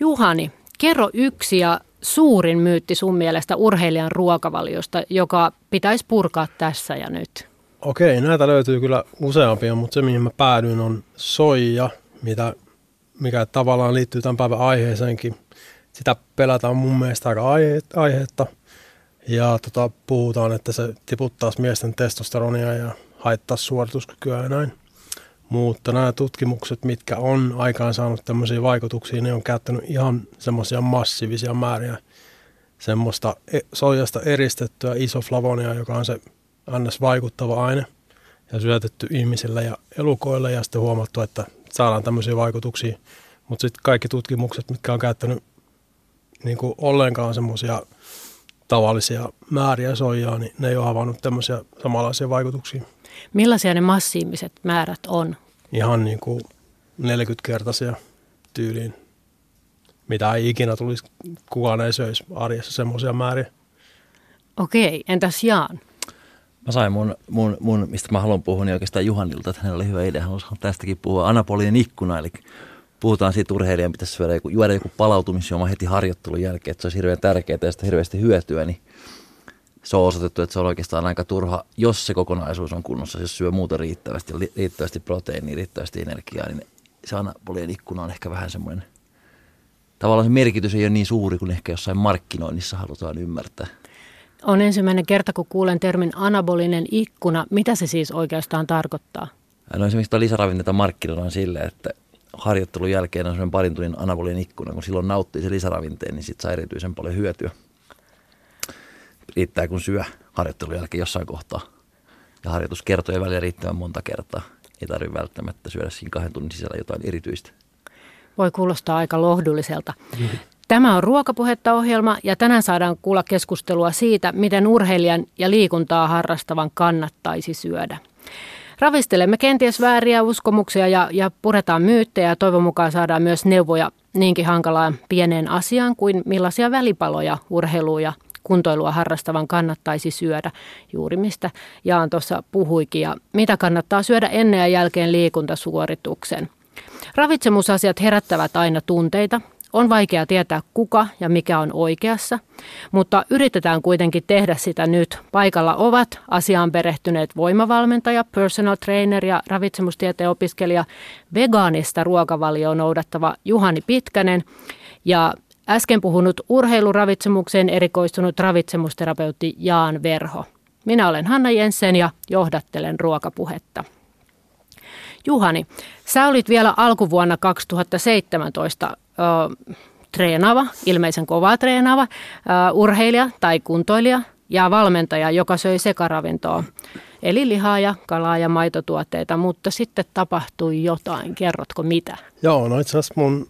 Juhani, kerro yksi ja suurin myytti sun mielestä urheilijan ruokavaliosta, joka pitäisi purkaa tässä ja nyt? Okei, näitä löytyy kyllä useampia, mutta se mihin mä päädyin on soija, mitä, mikä tavallaan liittyy tämän päivän aiheeseenkin. Sitä pelätään mun mielestä aika aihe, aiheetta. Ja tota, puhutaan, että se tiputtaa miesten testosteronia ja haittaa suorituskykyä ja näin. Mutta nämä tutkimukset, mitkä on aikaan saanut tämmöisiä vaikutuksia, ne on käyttänyt ihan semmoisia massiivisia määriä semmoista e, soijasta eristettyä isoflavonia, joka on se ns. vaikuttava aine ja syötetty ihmisille ja elukoille ja sitten huomattu, että saadaan tämmöisiä vaikutuksia. Mutta sitten kaikki tutkimukset, mitkä on käyttänyt niin kuin ollenkaan semmoisia tavallisia määriä soijaa, niin ne ei ole havainnut tämmöisiä samanlaisia vaikutuksia. Millaisia ne massiiviset määrät on? Ihan niin kuin 40-kertaisia tyyliin, mitä ei ikinä tulisi, kukaan ei söisi arjessa semmoisia määriä. Okei, entäs Jaan? Mä sain mun, mun, mun, mistä mä haluan puhua, niin oikeastaan Juhanilta, että hänellä oli hyvä idea. Haluaisin tästäkin puhua. Anapolinen ikkuna, eli puhutaan siitä urheilijan pitäisi syödä joku, juoda joku palautumisjuoma heti harjoittelun jälkeen, että se olisi hirveän tärkeää ja sitä hirveästi hyötyä, niin se on osoitettu, että se on oikeastaan aika turha, jos se kokonaisuus on kunnossa, jos syö muuta riittävästi, riittävästi proteiinia, riittävästi energiaa, niin se anabolien ikkuna on ehkä vähän semmoinen, tavallaan se merkitys ei ole niin suuri kuin ehkä jossain markkinoinnissa halutaan ymmärtää. On ensimmäinen kerta, kun kuulen termin anabolinen ikkuna. Mitä se siis oikeastaan tarkoittaa? No esimerkiksi lisäravinteita markkinoidaan sille, että harjoittelun jälkeen on semmoinen parin tunnin anabolinen ikkuna, kun silloin nauttii se lisäravinteen, niin sitten saa erityisen paljon hyötyä. Riittää kun syö harjoittelun jälkeen jossain kohtaa. Ja harjoituskertojen välillä riittävän monta kertaa. Ei tarvitse välttämättä syödä siinä kahden tunnin sisällä jotain erityistä. Voi kuulostaa aika lohdulliselta. Tämä on Ruokapuhetta ohjelma ja tänään saadaan kuulla keskustelua siitä, miten urheilijan ja liikuntaa harrastavan kannattaisi syödä. Ravistelemme kenties vääriä uskomuksia ja, ja puretaan myyttejä ja toivon mukaan saadaan myös neuvoja niinkin hankalaan pieneen asiaan kuin millaisia välipaloja urheilua ja kuntoilua harrastavan kannattaisi syödä, juuri mistä Jaan tuossa puhuikin, ja mitä kannattaa syödä ennen ja jälkeen liikuntasuorituksen. Ravitsemusasiat herättävät aina tunteita, on vaikea tietää kuka ja mikä on oikeassa, mutta yritetään kuitenkin tehdä sitä nyt. Paikalla ovat asiaan perehtyneet voimavalmentaja, personal trainer ja ravitsemustieteen opiskelija, vegaanista ruokavalioon noudattava Juhani Pitkänen ja äsken puhunut urheiluravitsemukseen erikoistunut ravitsemusterapeutti Jaan Verho. Minä olen Hanna Jensen ja johdattelen ruokapuhetta. Juhani, sä olit vielä alkuvuonna 2017 ö, treenaava, ilmeisen kovaa treenaava ö, urheilija tai kuntoilija ja valmentaja, joka söi sekaravintoa, eli lihaa ja kalaa ja maitotuotteita, mutta sitten tapahtui jotain. Kerrotko mitä? Joo, no itse asiassa mun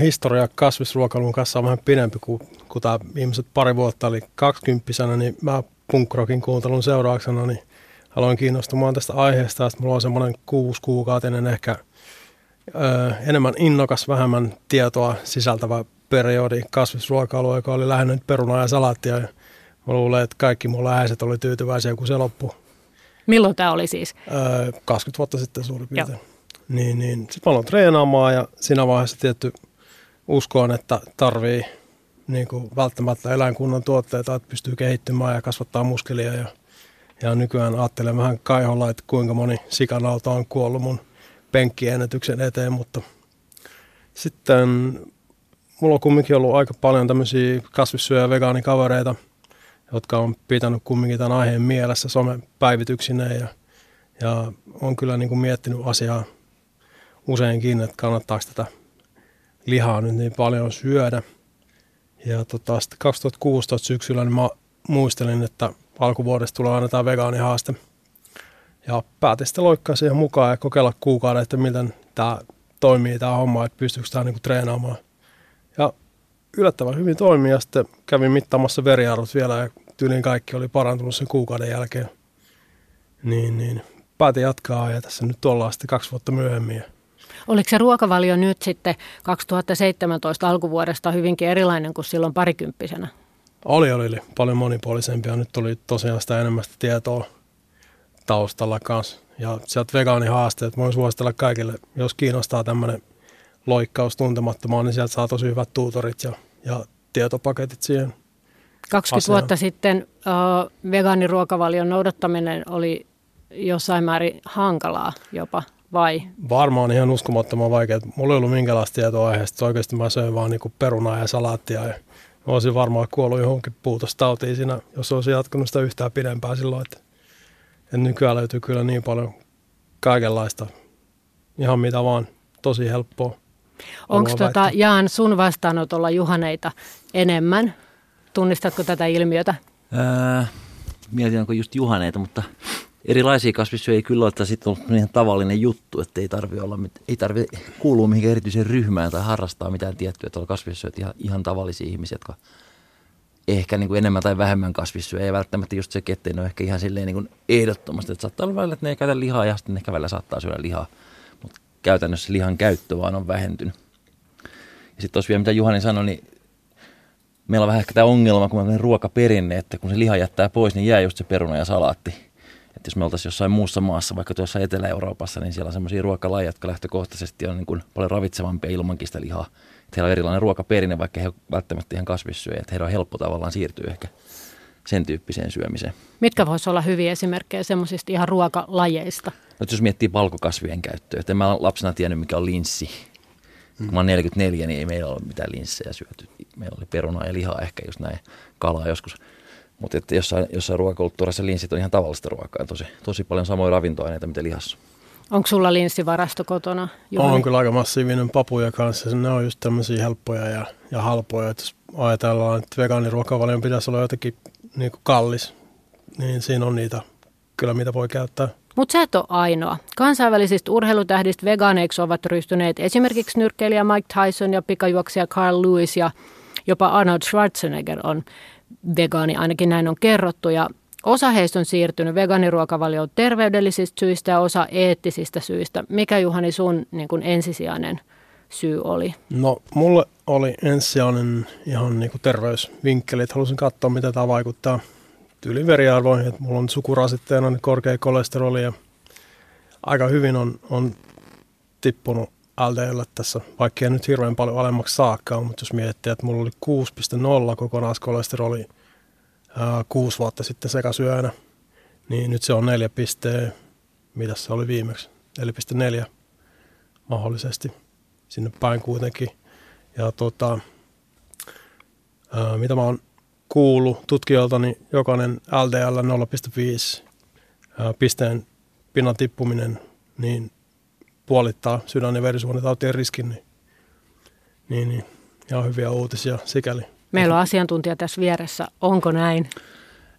historia kasvisruokailun kanssa on vähän pidempi kuin, kuin tämä viimeiset pari vuotta, eli 20 niin mä punkrokin kuuntelun seurauksena, niin aloin kiinnostumaan tästä aiheesta. Sitten mulla on semmoinen kuusi kuukautinen ehkä ö, enemmän innokas, vähemmän tietoa sisältävä periodi kasvisruokailua, joka oli lähinnä nyt perunaa ja salaattia. Ja mä luulen, että kaikki mun läheiset oli tyytyväisiä, kun se loppui. Milloin tämä oli siis? Ö, 20 vuotta sitten suurin piirtein. Niin, niin. Sitten mä aloin treenaamaan ja siinä vaiheessa tietty uskoon, että tarvii niin kuin välttämättä eläinkunnan tuotteita, että pystyy kehittymään ja kasvattaa muskelia. Ja ja nykyään ajattelen vähän kaiholla, että kuinka moni sikanauta on kuollut mun penkkiennätyksen eteen, mutta sitten mulla on kumminkin ollut aika paljon tämmöisiä kasvissyöjä vegaanikavereita, jotka on pitänyt kumminkin tämän aiheen mielessä somepäivityksineen ja, ja on kyllä niin kuin miettinyt asiaa useinkin, että kannattaako tätä lihaa nyt niin paljon syödä. Ja tota, sitten 2016 syksyllä niin mä muistelin, että alkuvuodesta tulee tämä vegaanihaaste. Ja päätin sitten loikkaa siihen mukaan ja kokeilla kuukauden, että miten tämä toimii tämä homma, että pystyykö tämä niinku treenaamaan. Ja yllättävän hyvin toimii ja sitten kävin mittaamassa veriarvot vielä ja tyyliin kaikki oli parantunut sen kuukauden jälkeen. Niin, niin päätin jatkaa ja tässä nyt ollaan sitten kaksi vuotta myöhemmin. Oliko se ruokavalio nyt sitten 2017 alkuvuodesta hyvinkin erilainen kuin silloin parikymppisenä? Oli, oli, oli paljon monipuolisempia. Nyt tuli tosiaan sitä enemmän sitä tietoa taustalla kanssa. Ja sieltä vegaanihaasteet voin suositella kaikille, jos kiinnostaa tämmöinen loikkaus tuntemattomaan, niin sieltä saa tosi hyvät tuutorit ja, ja tietopaketit siihen 20 asiaan. vuotta sitten uh, vegaaniruokavalion noudattaminen oli jossain määrin hankalaa jopa, vai? Varmaan ihan uskomattoman vaikea. Mulla ei ollut minkälaista tietoa aiheesta. Oikeasti mä söin vaan niin perunaa ja salaattia ja olisin varmaan kuollut johonkin puutostautiin siinä, jos olisin jatkunut sitä yhtään pidempään silloin. Että, että nykyään löytyy kyllä niin paljon kaikenlaista, ihan mitä vaan, tosi helppoa. Onko tota, Jaan sun vastaanotolla juhaneita enemmän? Tunnistatko tätä ilmiötä? Öö, mietin, onko just juhaneita, mutta erilaisia kasvissyöjiä kyllä ole, että sitten on ihan tavallinen juttu, että ei tarvi olla, ei tarvi kuulua mihinkään erityiseen ryhmään tai harrastaa mitään tiettyä, että on kasvissyöjät ihan, ihan tavallisia ihmisiä, jotka ehkä niin kuin enemmän tai vähemmän kasvissyöjä ja välttämättä just se, että ne on ehkä ihan silleen niin kuin ehdottomasti, että saattaa olla välillä, että ne ei käytä lihaa ja sitten ehkä välillä saattaa syödä lihaa, mutta käytännössä lihan käyttö vaan on vähentynyt. Ja sitten vielä mitä Juhani sanoi, niin meillä on vähän ehkä tämä ongelma, kun on ruokaperinne, että kun se liha jättää pois, niin jää just se peruna ja salaatti. Että jos me oltaisiin jossain muussa maassa, vaikka tuossa Etelä-Euroopassa, niin siellä on sellaisia ruokalajeja, jotka lähtökohtaisesti on niin kuin paljon ravitsevampia ilmankin sitä lihaa. Että heillä on erilainen ruokaperinne, vaikka he välttämättä ihan kasvissyöjä. Että heillä on helppo tavallaan siirtyä ehkä sen tyyppiseen syömiseen. Mitkä voisi olla hyviä esimerkkejä semmoisista ihan ruokalajeista? No, jos miettii palkokasvien käyttöä, että en mä lapsena tiennyt, mikä on linssi. Mm. Kun mä oon 44, niin ei meillä ole mitään linssejä syöty. Meillä oli perunaa ja lihaa ehkä just näin, kalaa joskus. Mutta että jossain, jossain ruokakulttuurissa linssit on ihan tavallista ruokaa. Tosi, tosi paljon samoja ravintoaineita, mitä lihassa. Onko sulla linssivarasto kotona? Juhani? On kyllä aika massiivinen papuja kanssa. Ne on just tämmöisiä helppoja ja, ja halpoja. Et jos ajatellaan, että vegaaniruokavalion pitäisi olla jotenkin niin kuin kallis, niin siinä on niitä kyllä, mitä voi käyttää. Mutta sä et ole ainoa. Kansainvälisistä urheilutähdistä vegaaneiksi ovat ryhtyneet esimerkiksi nyrkkeilijä Mike Tyson ja pikajuoksija Carl Lewis ja jopa Arnold Schwarzenegger on vegaani, ainakin näin on kerrottu. Ja osa heistä on siirtynyt vegaaniruokavalioon terveydellisistä syistä ja osa eettisistä syistä. Mikä Juhani sun niin kuin ensisijainen syy oli? No mulle oli ensisijainen ihan niin kuin terveysvinkkeli, että halusin katsoa, mitä tämä vaikuttaa tyylin veriarvoihin. Että mulla on sukurasitteena korkea kolesteroli ja aika hyvin on, on tippunut LDL tässä, vaikka ei nyt hirveän paljon alemmaksi saakka, mutta jos miettii, että mulla oli 6,0 kokonaiskolesteroli ää, kuusi vuotta sitten sekasyönä, niin nyt se on 4, mitä se oli viimeksi, 4,4 mahdollisesti sinne päin kuitenkin. Ja tota, ää, mitä mä oon kuullut tutkijoilta, niin jokainen LDL 0,5 ää, pisteen pinnan tippuminen, niin puolittaa sydän- ja verisuonitautien riskin, niin, niin, niin ihan hyviä uutisia sikäli. Meillä on asiantuntija tässä vieressä. Onko näin?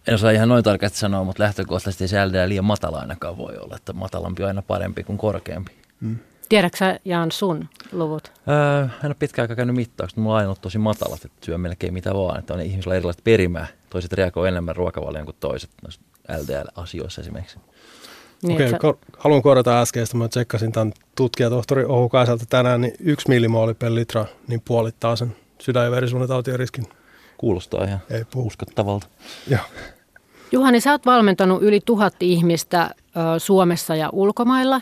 En osaa ihan noin tarkasti sanoa, mutta lähtökohtaisesti se LDL liian matala ainakaan voi olla, että matalampi on aina parempi kuin korkeampi. Hmm. Tiedätkö Jaan sun luvut? Öö, en ole pitkään aikaa käynyt mittaukset, mulla on aina ollut tosi matalat, että syö melkein mitä vaan. Että on ihmisillä erilaista perimää. Toiset reagoi enemmän ruokavalion kuin toiset LDL-asioissa esimerkiksi. Niin, Okei, okay, kor- haluan korjata äskeistä. Mä tsekkasin tämän tutkijatohtori Ohu Kaisalta tänään, niin yksi millimooli per litra niin puolittaa sen sydän- ja verisuonitautien riskin. Kuulostaa ihan Ei puhu. uskottavalta. Joo. Juhani, sä oot valmentanut yli tuhat ihmistä ö, Suomessa ja ulkomailla.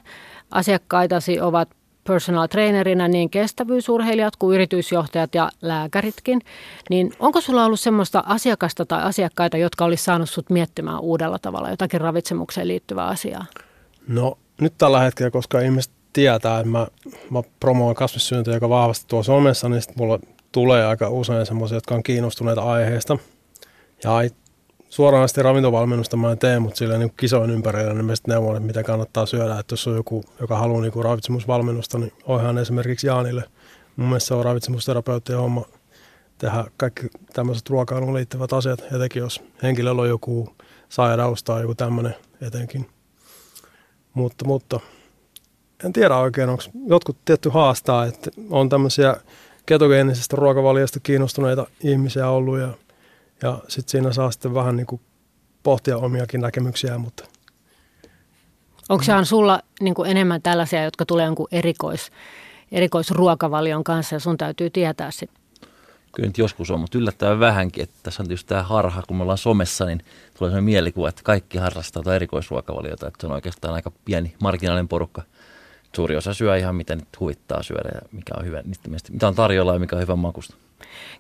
Asiakkaitasi ovat personal trainerina niin kestävyysurheilijat kuin yritysjohtajat ja lääkäritkin. Niin onko sulla ollut semmoista asiakasta tai asiakkaita, jotka olisi saanut sut miettimään uudella tavalla jotakin ravitsemukseen liittyvää asiaa? No nyt tällä hetkellä, koska ihmiset tietää, että mä, mä promoon kasvissyöntiä aika vahvasti tuossa somessa, niin mulla tulee aika usein semmoisia, jotka on kiinnostuneita aiheesta. Ja suoranaisesti ravintovalmennusta mä en tee, mutta sillä niin kisoin ympärillä niin mä sitten neuvon, että mitä kannattaa syödä. Että jos on joku, joka haluaa niin ravitsemusvalmennusta, niin oihan esimerkiksi Jaanille. Mun mielestä se on ravitsemusterapeutti ja homma tehdä kaikki tämmöiset ruokailuun liittyvät asiat, etenkin jos henkilöllä on joku sairaus tai joku tämmöinen etenkin. Mutta, mutta en tiedä oikein, onko jotkut tietty haastaa, että on tämmöisiä ketogeenisestä ruokavaliosta kiinnostuneita ihmisiä ollut ja ja sitten siinä saa sitten vähän niin kuin pohtia omiakin näkemyksiä, mutta Onko se on sulla niin kuin enemmän tällaisia, jotka tulee jonkun erikois, erikoisruokavalion kanssa ja sun täytyy tietää se? Kyllä nyt joskus on, mutta yllättävän vähänkin. Että tässä on just tämä harha, kun me ollaan somessa, niin tulee sellainen mielikuva, että kaikki harrastaa tätä erikoisruokavaliota. Että se on oikeastaan aika pieni marginaalinen porukka suuri osa syö ihan mitä nyt huvittaa syödä ja mikä on hyvä, mitä on tarjolla ja mikä on hyvän makusta.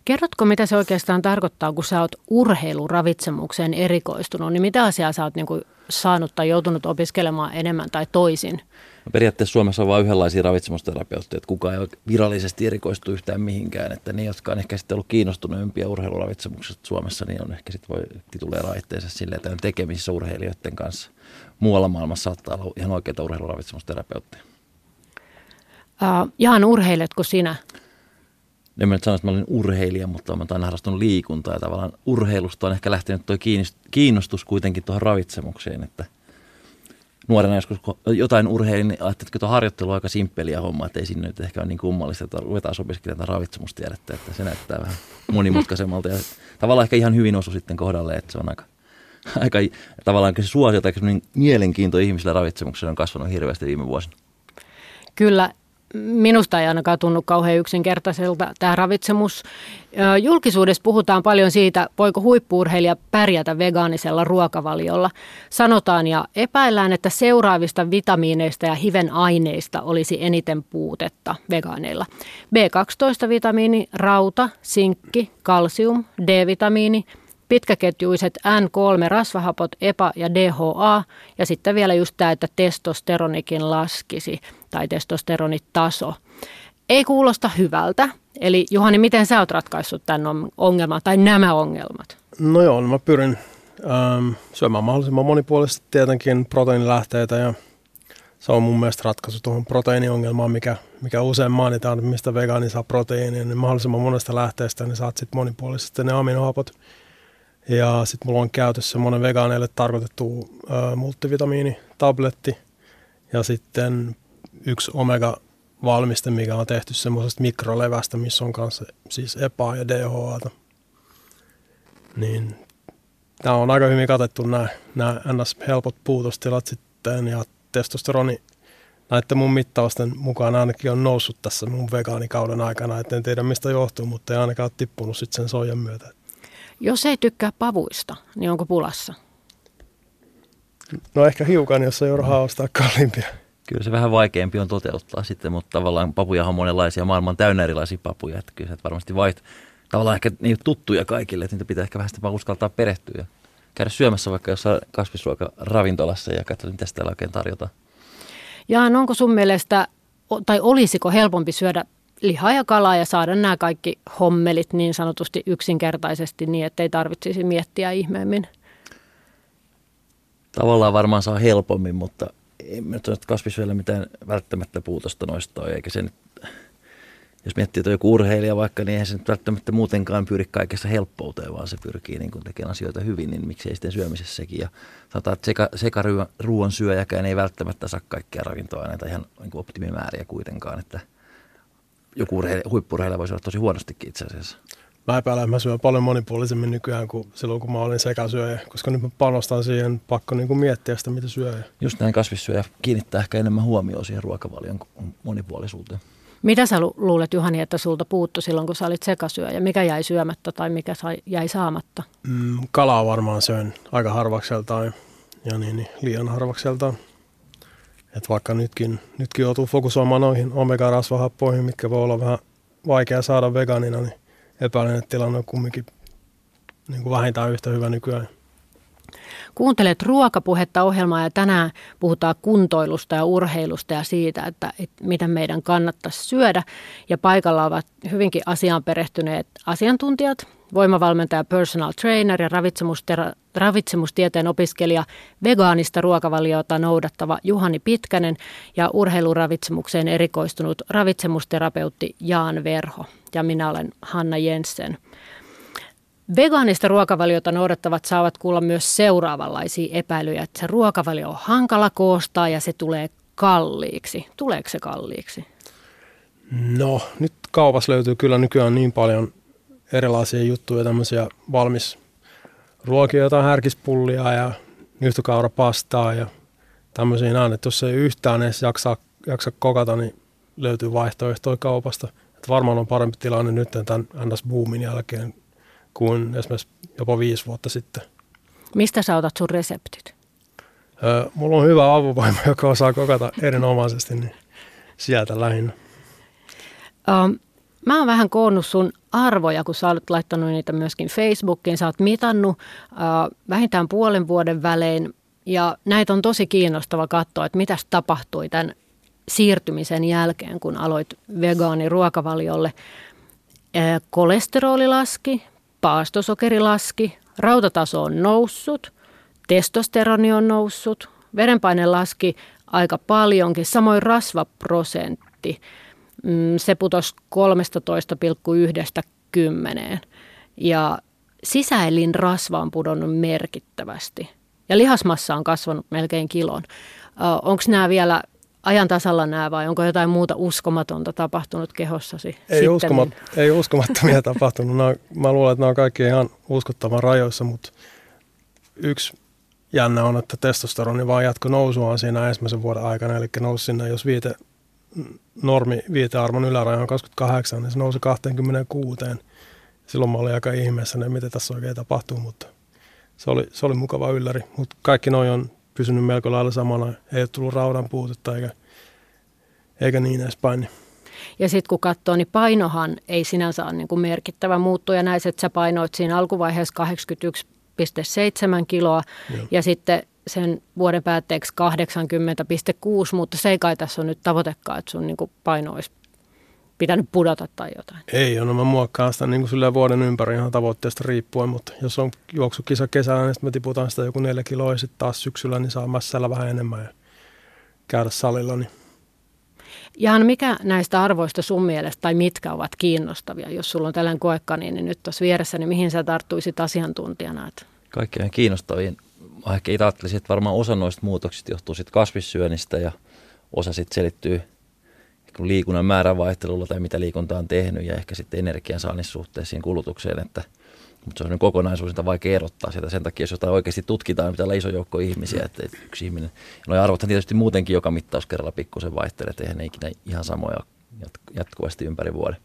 Kerrotko, mitä se oikeastaan tarkoittaa, kun sä oot urheiluravitsemukseen erikoistunut, niin mitä asiaa sä oot niin kuin saanut tai joutunut opiskelemaan enemmän tai toisin? No periaatteessa Suomessa on vain yhdenlaisia ravitsemusterapeutteja, että kukaan ei ole virallisesti erikoistu yhtään mihinkään, että ne, jotka on ehkä sitten ollut kiinnostuneempia urheiluravitsemuksesta Suomessa, niin on ehkä sitten voi tituleeraa itseensä silleen, että on tekemisissä urheilijoiden kanssa. Muualla maailmassa saattaa olla ihan oikeita urheiluravitsemusterapeutteja. Uh, Jaan, urheiletko sinä? En mä nyt sano, että mä olin urheilija, mutta mä oon harrastanut liikuntaa ja tavallaan urheilusta on ehkä lähtenyt tuo kiinnostus kuitenkin tuohon ravitsemukseen, että nuorena joskus jotain urheilin, niin ajattelin, että tuo harjoittelu on aika simppeliä homma, että ei sinne nyt ehkä ole niin kummallista, että ruvetaan opiskelemaan ravitsemustiedettä, että se näyttää vähän monimutkaisemmalta ja tavallaan ehkä ihan hyvin osu sitten kohdalle, että se on aika, aika tavallaan se suosio tai mielenkiinto ihmisillä ravitsemuksella on kasvanut hirveästi viime vuosina. Kyllä, minusta ei ainakaan tunnu kauhean yksinkertaiselta tämä ravitsemus. Julkisuudessa puhutaan paljon siitä, voiko huippuurheilija pärjätä vegaanisella ruokavaliolla. Sanotaan ja epäillään, että seuraavista vitamiineista ja hiven aineista olisi eniten puutetta vegaaneilla. B12-vitamiini, rauta, sinkki, kalsium, D-vitamiini, pitkäketjuiset N3-rasvahapot, EPA ja DHA ja sitten vielä just tämä, että testosteronikin laskisi tai testosteronitaso. Ei kuulosta hyvältä. Eli Juhani, miten sä oot ratkaissut tämän ongelman tai nämä ongelmat? No joo, mä pyrin ähm, syömään mahdollisimman monipuolisesti tietenkin proteiinilähteitä ja se on mun mielestä ratkaisu tuohon proteiiniongelmaan, mikä, mikä usein mainitaan, että mistä vegaani saa proteiinia, niin mahdollisimman monesta lähteestä niin saat sitten monipuolisesti ne aminohapot – ja sitten mulla on käytössä semmoinen vegaaneille tarkoitettu ö, multivitamiinitabletti ja sitten yksi omega-valmiste, mikä on tehty semmoisesta mikrolevästä, missä on kanssa siis EPA ja DHA. Niin tämä on aika hyvin katettu nämä, nämä ns. helpot puutostilat sitten ja testosteroni näiden mun mittausten mukaan ainakin on noussut tässä mun vegaanikauden aikana. Et en tiedä mistä johtuu, mutta ei ainakaan ole tippunut sitten sen soijan myötä. Jos ei tykkää pavuista, niin onko pulassa? No ehkä hiukan, jos ei ole rahaa ostaa kalliimpia. Kyllä se vähän vaikeampi on toteuttaa sitten, mutta tavallaan papuja on monenlaisia, maailman täynnä erilaisia papuja, että kyllä se varmasti vaiht, tavallaan ehkä niin tuttuja kaikille, että niitä pitää ehkä vähän sitä uskaltaa perehtyä ja käydä syömässä vaikka jossain kasvisruokaravintolassa ja katsoa, mitä täällä oikein tarjotaan. Jaan, onko sun mielestä, tai olisiko helpompi syödä lihaa ja kalaa ja saada nämä kaikki hommelit niin sanotusti yksinkertaisesti niin, että ei tarvitsisi miettiä ihmeemmin. Tavallaan varmaan saa helpommin, mutta ei nyt ole kasvissyöllä mitään välttämättä puutosta noista eikä se nyt, jos miettii, että joku urheilija vaikka, niin eihän se nyt välttämättä muutenkaan pyri kaikessa helppouteen, vaan se pyrkii niin tekemään asioita hyvin, niin miksei sitten syömisessäkin. Ja sanotaan, että seka, sekaruoan syöjäkään ei välttämättä saa kaikkia ravintoaineita ihan niin optimimääriä kuitenkaan, että – joku huippurheilija voisi olla tosi huonostikin itse asiassa. Mä epäilen, että mä syön paljon monipuolisemmin nykyään kuin silloin, kun mä olin sekasyöjä, koska nyt mä panostan siihen, pakko niin kuin miettiä sitä, mitä syö. Just näin kasvissyöjä kiinnittää ehkä enemmän huomioon siihen ruokavalion monipuolisuuteen. Mitä sä luulet, Juhani, että sulta puuttu silloin, kun sä olit sekasyöjä? Mikä jäi syömättä tai mikä jäi saamatta? Mm, kalaa varmaan söin aika harvakseltaan ja niin, niin liian harvakseltaan. Et vaikka nytkin, nytkin joutuu fokusoimaan noihin omega-rasvahappoihin, mitkä voi olla vähän vaikea saada vegaanina, niin epäilen, että tilanne on kumminkin niin kuin vähintään yhtä hyvä nykyään. Kuuntelet ruokapuhetta ohjelmaa ja tänään puhutaan kuntoilusta ja urheilusta ja siitä, että, että mitä meidän kannattaisi syödä. Ja paikalla ovat hyvinkin asiaan perehtyneet asiantuntijat, voimavalmentaja, personal trainer ja ravitsemustieteen opiskelija, vegaanista ruokavaliota noudattava Juhani Pitkänen ja urheiluravitsemukseen erikoistunut ravitsemusterapeutti Jaan Verho. Ja minä olen Hanna Jensen. Vegaanista ruokavaliota noudattavat saavat kuulla myös seuraavanlaisia epäilyjä, että se ruokavalio on hankala koostaa ja se tulee kalliiksi. Tuleeko se kalliiksi? No, nyt kaupassa löytyy kyllä nykyään niin paljon erilaisia juttuja, tämmöisiä valmis ruokia, jotain härkispullia ja nyhtökaurapastaa ja tämmöisiä näin, että jos ei yhtään edes jaksa, jaksa kokata, niin löytyy vaihtoehtoja kaupasta. Että varmaan on parempi tilanne nyt tämän NS-boomin jälkeen kuin esimerkiksi jopa viisi vuotta sitten. Mistä sä otat sun reseptit? Öö, mulla on hyvä avovaimo, joka osaa kokata erinomaisesti. Niin. sieltä lähinnä. Um, mä oon vähän koonnut sun arvoja, kun sä olet laittanut niitä myöskin Facebookiin. Sä oot mitannut uh, vähintään puolen vuoden välein ja näitä on tosi kiinnostava katsoa, että mitä tapahtui tämän siirtymisen jälkeen, kun aloit vegaaniruokavaliolle. Kolesteroli laski, paastosokeri laski, rautataso on noussut, testosteroni on noussut, verenpaine laski aika paljonkin, samoin rasvaprosentti. Mm, se putosi 13,1 ja sisäelin rasva on pudonnut merkittävästi ja lihasmassa on kasvanut melkein kilon. Onko nämä vielä ajan tasalla nämä vai onko jotain muuta uskomatonta tapahtunut kehossasi? Ei, uskomat, ei uskomattomia tapahtunut. Nämä, mä luulen, että nämä on kaikki ihan uskottavan rajoissa, mutta yksi jännä on, että testosteroni vaan jatko nousuaan siinä ensimmäisen vuoden aikana, eli nousi sinne, jos viite, normi viitearvon yläraja on 28, niin se nousi 26. Silloin mä olin aika ihmeessä, että mitä tässä oikein tapahtuu, mutta se oli, se oli mukava ylläri. Mutta kaikki noin on pysynyt melko lailla samana. Ei ole tullut raudan puutetta eikä, eikä niin edespäin. Ja sitten kun katsoo, niin painohan ei sinänsä ole niin kuin merkittävä muuttuja. Näissä, että sä painoit siinä alkuvaiheessa 81,7 kiloa Joo. ja sitten sen vuoden päätteeksi 80,6, mutta se ei kai tässä on nyt tavoitekaan, että sun niin kuin paino olisi pitänyt pudota tai jotain? Ei, no mä muokkaan sitä niin kuin vuoden ympäri ihan tavoitteesta riippuen, mutta jos on juoksukisa kesällä, niin sitten me tiputaan sitä joku neljä kiloa ja sitten taas syksyllä, niin saa mässällä vähän enemmän ja käydä salilla. Niin. Jahan, mikä näistä arvoista sun mielestä tai mitkä ovat kiinnostavia? Jos sulla on tällainen koekani, niin nyt tuossa vieressä, niin mihin sä tarttuisit asiantuntijana? Kaikkein kiinnostaviin. Mä ehkä itse ajattelisin, että varmaan osa noista muutoksista johtuu sitten kasvissyönnistä ja osa sitten selittyy – liikunnan määrävaihtelulla tai mitä liikunta on tehnyt ja ehkä sitten energian suhteisiin kulutukseen, että mutta se on kokonaisuus, jota vaikea erottaa sieltä. Sen takia, jos jotain oikeasti tutkitaan, pitää olla iso joukko ihmisiä, että yksi ihminen. No arvothan tietysti muutenkin joka mittauskerralla pikkusen vaihtelee, että eihän ne ikinä ihan samoja jatkuvasti ympäri vuoden.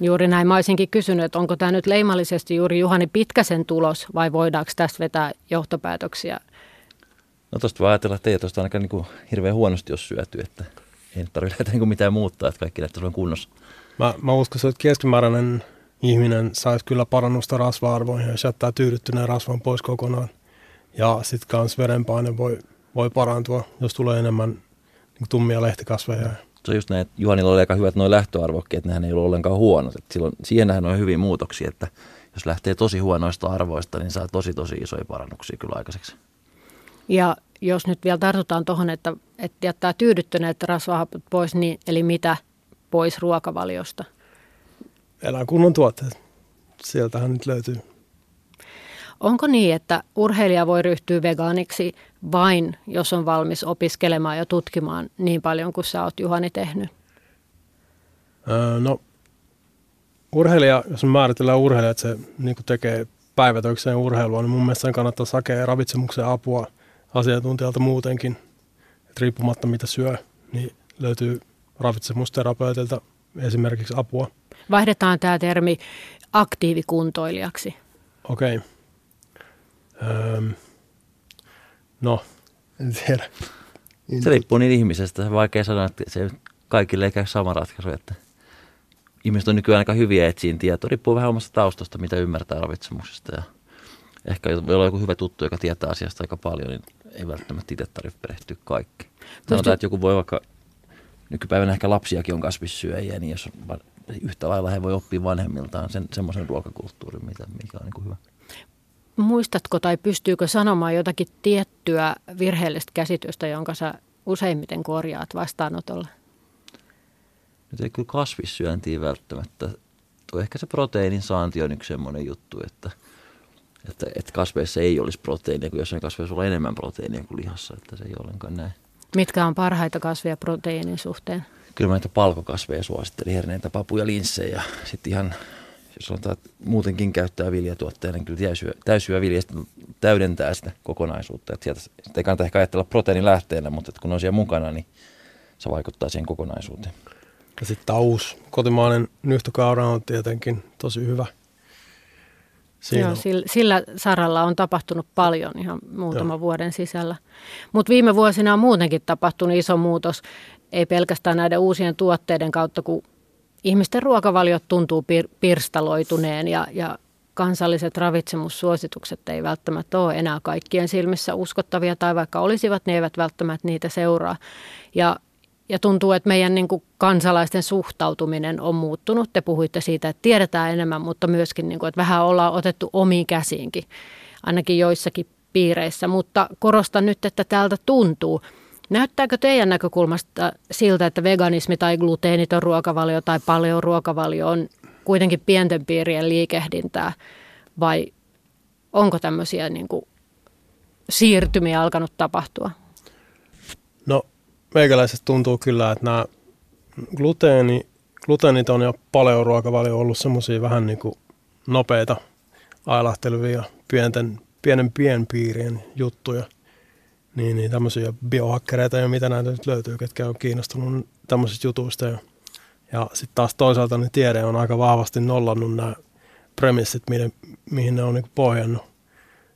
Juuri näin. Mä olisinkin kysynyt, että onko tämä nyt leimallisesti juuri Juhani Pitkäsen tulos vai voidaanko tästä vetää johtopäätöksiä? No tuosta voi ajatella, että ei tuosta ainakaan niin kuin hirveän huonosti jos syöty, että ei nyt tarvitse niin mitään muuttaa, että kaikki näyttäisi kunnossa. Mä, mä uskon, että keskimääräinen ihminen saisi kyllä parannusta rasva-arvoihin, jos jättää tyydyttyneen rasvan pois kokonaan. Ja sitten kans verenpaine voi, voi parantua, jos tulee enemmän niin tummia lehtikasveja. Se on just näin, että Juhanilla oli aika hyvät nuo lähtöarvokkeet, nehän ei ollut ollenkaan huonot. Et silloin, siihenhän on hyvin muutoksia, että jos lähtee tosi huonoista arvoista, niin saa tosi tosi isoja parannuksia kyllä aikaiseksi. Ja jos nyt vielä tartutaan tuohon, että, että jättää tyydyttyneet rasvahapot pois, niin, eli mitä pois ruokavaliosta? Eläinkunnon tuotteet. Sieltähän nyt löytyy. Onko niin, että urheilija voi ryhtyä vegaaniksi vain, jos on valmis opiskelemaan ja tutkimaan niin paljon kuin sä oot Juhani tehnyt? Öö, no, urheilija, jos me määritellään urheilija, että se niin tekee päivätökseen urheilua, niin mun mielestä kannattaa sakea ravitsemuksen apua asiantuntijalta muutenkin. Että riippumatta mitä syö, niin löytyy ravitsemusterapeutilta esimerkiksi apua. Vaihdetaan tämä termi aktiivikuntoilijaksi. Okei. Okay. Öö, no, en tiedä. Se riippuu niin ihmisestä. Se on vaikea sanoa, että se kaikille ei käy sama ratkaisu. Että ihmiset on nykyään aika hyviä etsiin tietoa. Riippuu vähän omasta taustasta, mitä ymmärtää ravitsemuksesta. Ja ehkä voi olla joku hyvä tuttu, joka tietää asiasta aika paljon, niin ei välttämättä itse tarvitse perehtyä kaikki. Sanotaan, että joku voi vaikka, nykypäivänä ehkä lapsiakin on kasvissyöjiä, niin jos on, yhtä lailla he voi oppia vanhemmiltaan sen, semmoisen ruokakulttuurin, mitä, mikä on niin kuin hyvä. Muistatko tai pystyykö sanomaan jotakin tiettyä virheellistä käsitystä, jonka sä useimmiten korjaat vastaanotolla? Nyt ei kyllä kasvissyöntiin välttämättä. Tuo ehkä se proteiinin saanti on yksi semmoinen juttu, että – että, että kasveissa ei olisi proteiinia, kun jossain kasveissa on enemmän proteiinia kuin lihassa, että se ei ole ollenkaan näin. Mitkä on parhaita kasveja proteiinin suhteen? Kyllä mä näitä palkokasveja suosittelin, herneitä, papuja, linssejä. Sitten ihan, jos on että muutenkin käyttää viljatuotteena, niin kyllä täysyä, täysyä vilja täydentää sitä kokonaisuutta. Että sieltä, sitä ei kannata ehkä ajatella proteiinin lähteenä, mutta kun on siellä mukana, niin se vaikuttaa siihen kokonaisuuteen. Ja sitten taus, kotimainen nyhtökaura on tietenkin tosi hyvä Joo, sillä, sillä saralla on tapahtunut paljon ihan muutaman Joo. vuoden sisällä. Mutta viime vuosina on muutenkin tapahtunut iso muutos, ei pelkästään näiden uusien tuotteiden kautta, kun ihmisten ruokavaliot tuntuu pir- pirstaloituneen ja, ja kansalliset ravitsemussuositukset ei välttämättä ole enää kaikkien silmissä uskottavia tai vaikka olisivat, ne eivät välttämättä niitä seuraa. Ja, ja tuntuu, että meidän niin kuin kansalaisten suhtautuminen on muuttunut. Te puhuitte siitä, että tiedetään enemmän, mutta myöskin, niin kuin, että vähän ollaan otettu omiin käsiinkin, ainakin joissakin piireissä. Mutta korostan nyt, että täältä tuntuu. Näyttääkö teidän näkökulmasta siltä, että veganismi tai gluteeniton ruokavalio tai paljon ruokavalio on kuitenkin pienten piirien liikehdintää vai onko tämmöisiä niin kuin siirtymiä alkanut tapahtua? No meikäläisestä tuntuu kyllä, että nämä gluteeni, gluteeniton ja paleoruokavalio on ollut semmoisia vähän niin kuin nopeita ailahtelevia pienten, pienen pienpiirien juttuja. Niin, niin tämmöisiä biohakkereita ja mitä näitä nyt löytyy, ketkä on kiinnostunut tämmöisistä jutuista. Ja ja sitten taas toisaalta niin tiede on aika vahvasti nollannut nämä premissit, mihin, mihin ne on niin pohjannut.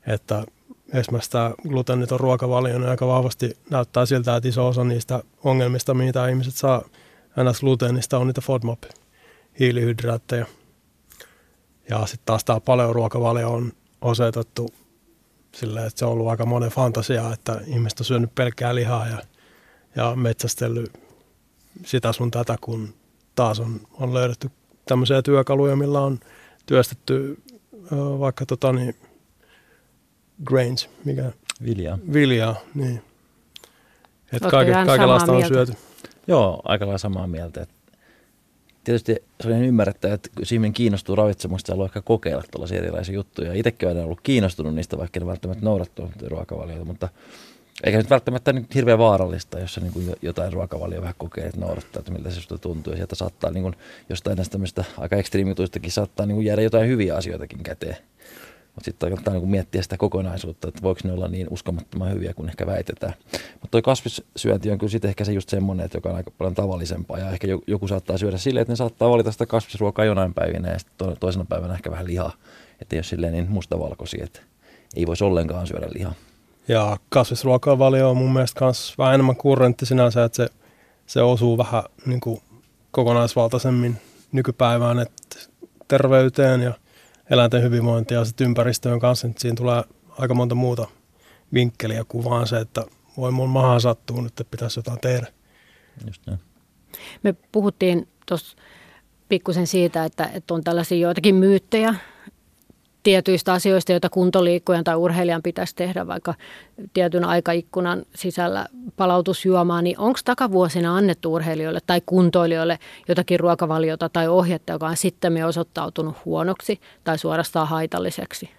Että esimerkiksi tämä gluteeniton ruokavalio niin aika vahvasti näyttää siltä, että iso osa niistä ongelmista, mitä ihmiset saa ns. gluteenista, on niitä FODMAP, hiilihydraatteja. Ja sitten taas tämä paleoruokavalio on osoitettu silleen, että se on ollut aika monen fantasia, että ihmiset on syönyt pelkkää lihaa ja, ja metsästellyt sitä sun tätä, kun taas on, on löydetty tämmöisiä työkaluja, millä on työstetty vaikka tota niin, grains, mikä? Viljaa. Viljaa, niin. Että kaiken, kaikenlaista on syöty. Joo, aika lailla samaa mieltä. Et tietysti se on ihan ymmärrettävä, että siinä kiinnostuu ravitsemusta ja haluaa ehkä kokeilla tällaisia erilaisia juttuja. Itsekin olen ollut kiinnostunut niistä, vaikka ne välttämättä noudattu ruokavaliota, mutta – eikä nyt välttämättä niin hirveän vaarallista, jos sä niin kuin jotain ruokavalio vähän kokee, että noudattaa, että miltä se susta tuntuu. Ja sieltä saattaa niin kuin, jostain näistä tämmöistä aika ekstriimituistakin saattaa niin kuin jäädä jotain hyviä asioitakin käteen. Mutta sitten kannattaa niin miettiä sitä kokonaisuutta, että voiko ne olla niin uskomattoman hyviä kuin ehkä väitetään. Mutta toi kasvissyönti on kyllä sitten ehkä se just semmoinen, että joka on aika paljon tavallisempaa. Ja ehkä joku saattaa syödä silleen, että ne saattaa valita sitä kasvisruokaa jonain päivinä ja sitten toisena päivänä ehkä vähän lihaa. Että ole silleen niin mustavalkoisia, että ei voisi ollenkaan syödä lihaa. Ja kasvisruokavalio on mun mielestä myös vähän enemmän kurrentti sinänsä, että se, se osuu vähän niin kuin kokonaisvaltaisemmin nykypäivään, että terveyteen ja eläinten hyvinvointiin ja sitten ympäristöön kanssa, että siinä tulee aika monta muuta vinkkeliä kuin vaan se, että voi mun mahaan sattuu nyt, että pitäisi jotain tehdä. Just näin. Me puhuttiin tuossa pikkusen siitä, että, että on tällaisia joitakin myyttejä, tietyistä asioista, joita kuntoliikkujan tai urheilijan pitäisi tehdä vaikka tietyn aikaikkunan sisällä palautusjuomaa, niin onko takavuosina annettu urheilijoille tai kuntoilijoille jotakin ruokavaliota tai ohjetta, joka on sitten osoittautunut huonoksi tai suorastaan haitalliseksi?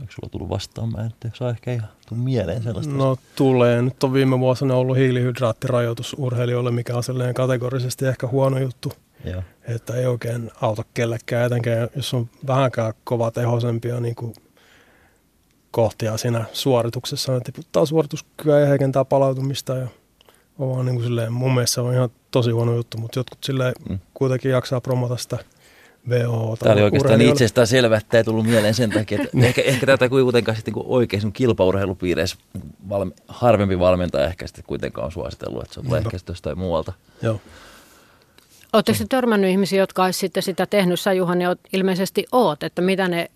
Onko sulla tullut vastaan? Mä en saa ehkä ihan tuu mieleen sellaista. No tulee. Nyt on viime vuosina ollut hiilihydraattirajoitus urheilijoille, mikä on sellainen kategorisesti ehkä huono juttu – Joo. Että ei oikein auta kellekään, etenkään jos on vähänkään kova tehosempia niin kuin kohtia siinä suorituksessa, ne tiputtaa suorituskykyä ja heikentää palautumista ja on vaan niin kuin silleen, mun mielestä se on ihan tosi huono juttu, mutta jotkut silleen mm. kuitenkin jaksaa promota sitä WHO. Tämä oli oikeastaan niin itsestään selvä, että ei tullut mieleen sen takia, että ehkä, ehkä tätä kuitenkaan sitten niin oikein sun kilpaurheilupiireissä valmi, harvempi valmentaja ehkä sitten kuitenkaan on suositellut, että se on ehkä jostain muualta. Joo. Oletteko törmännyt ihmisiä, jotka olisivat sitten sitä tehnyt? Sä Juhani ilmeisesti oot, että mitä ne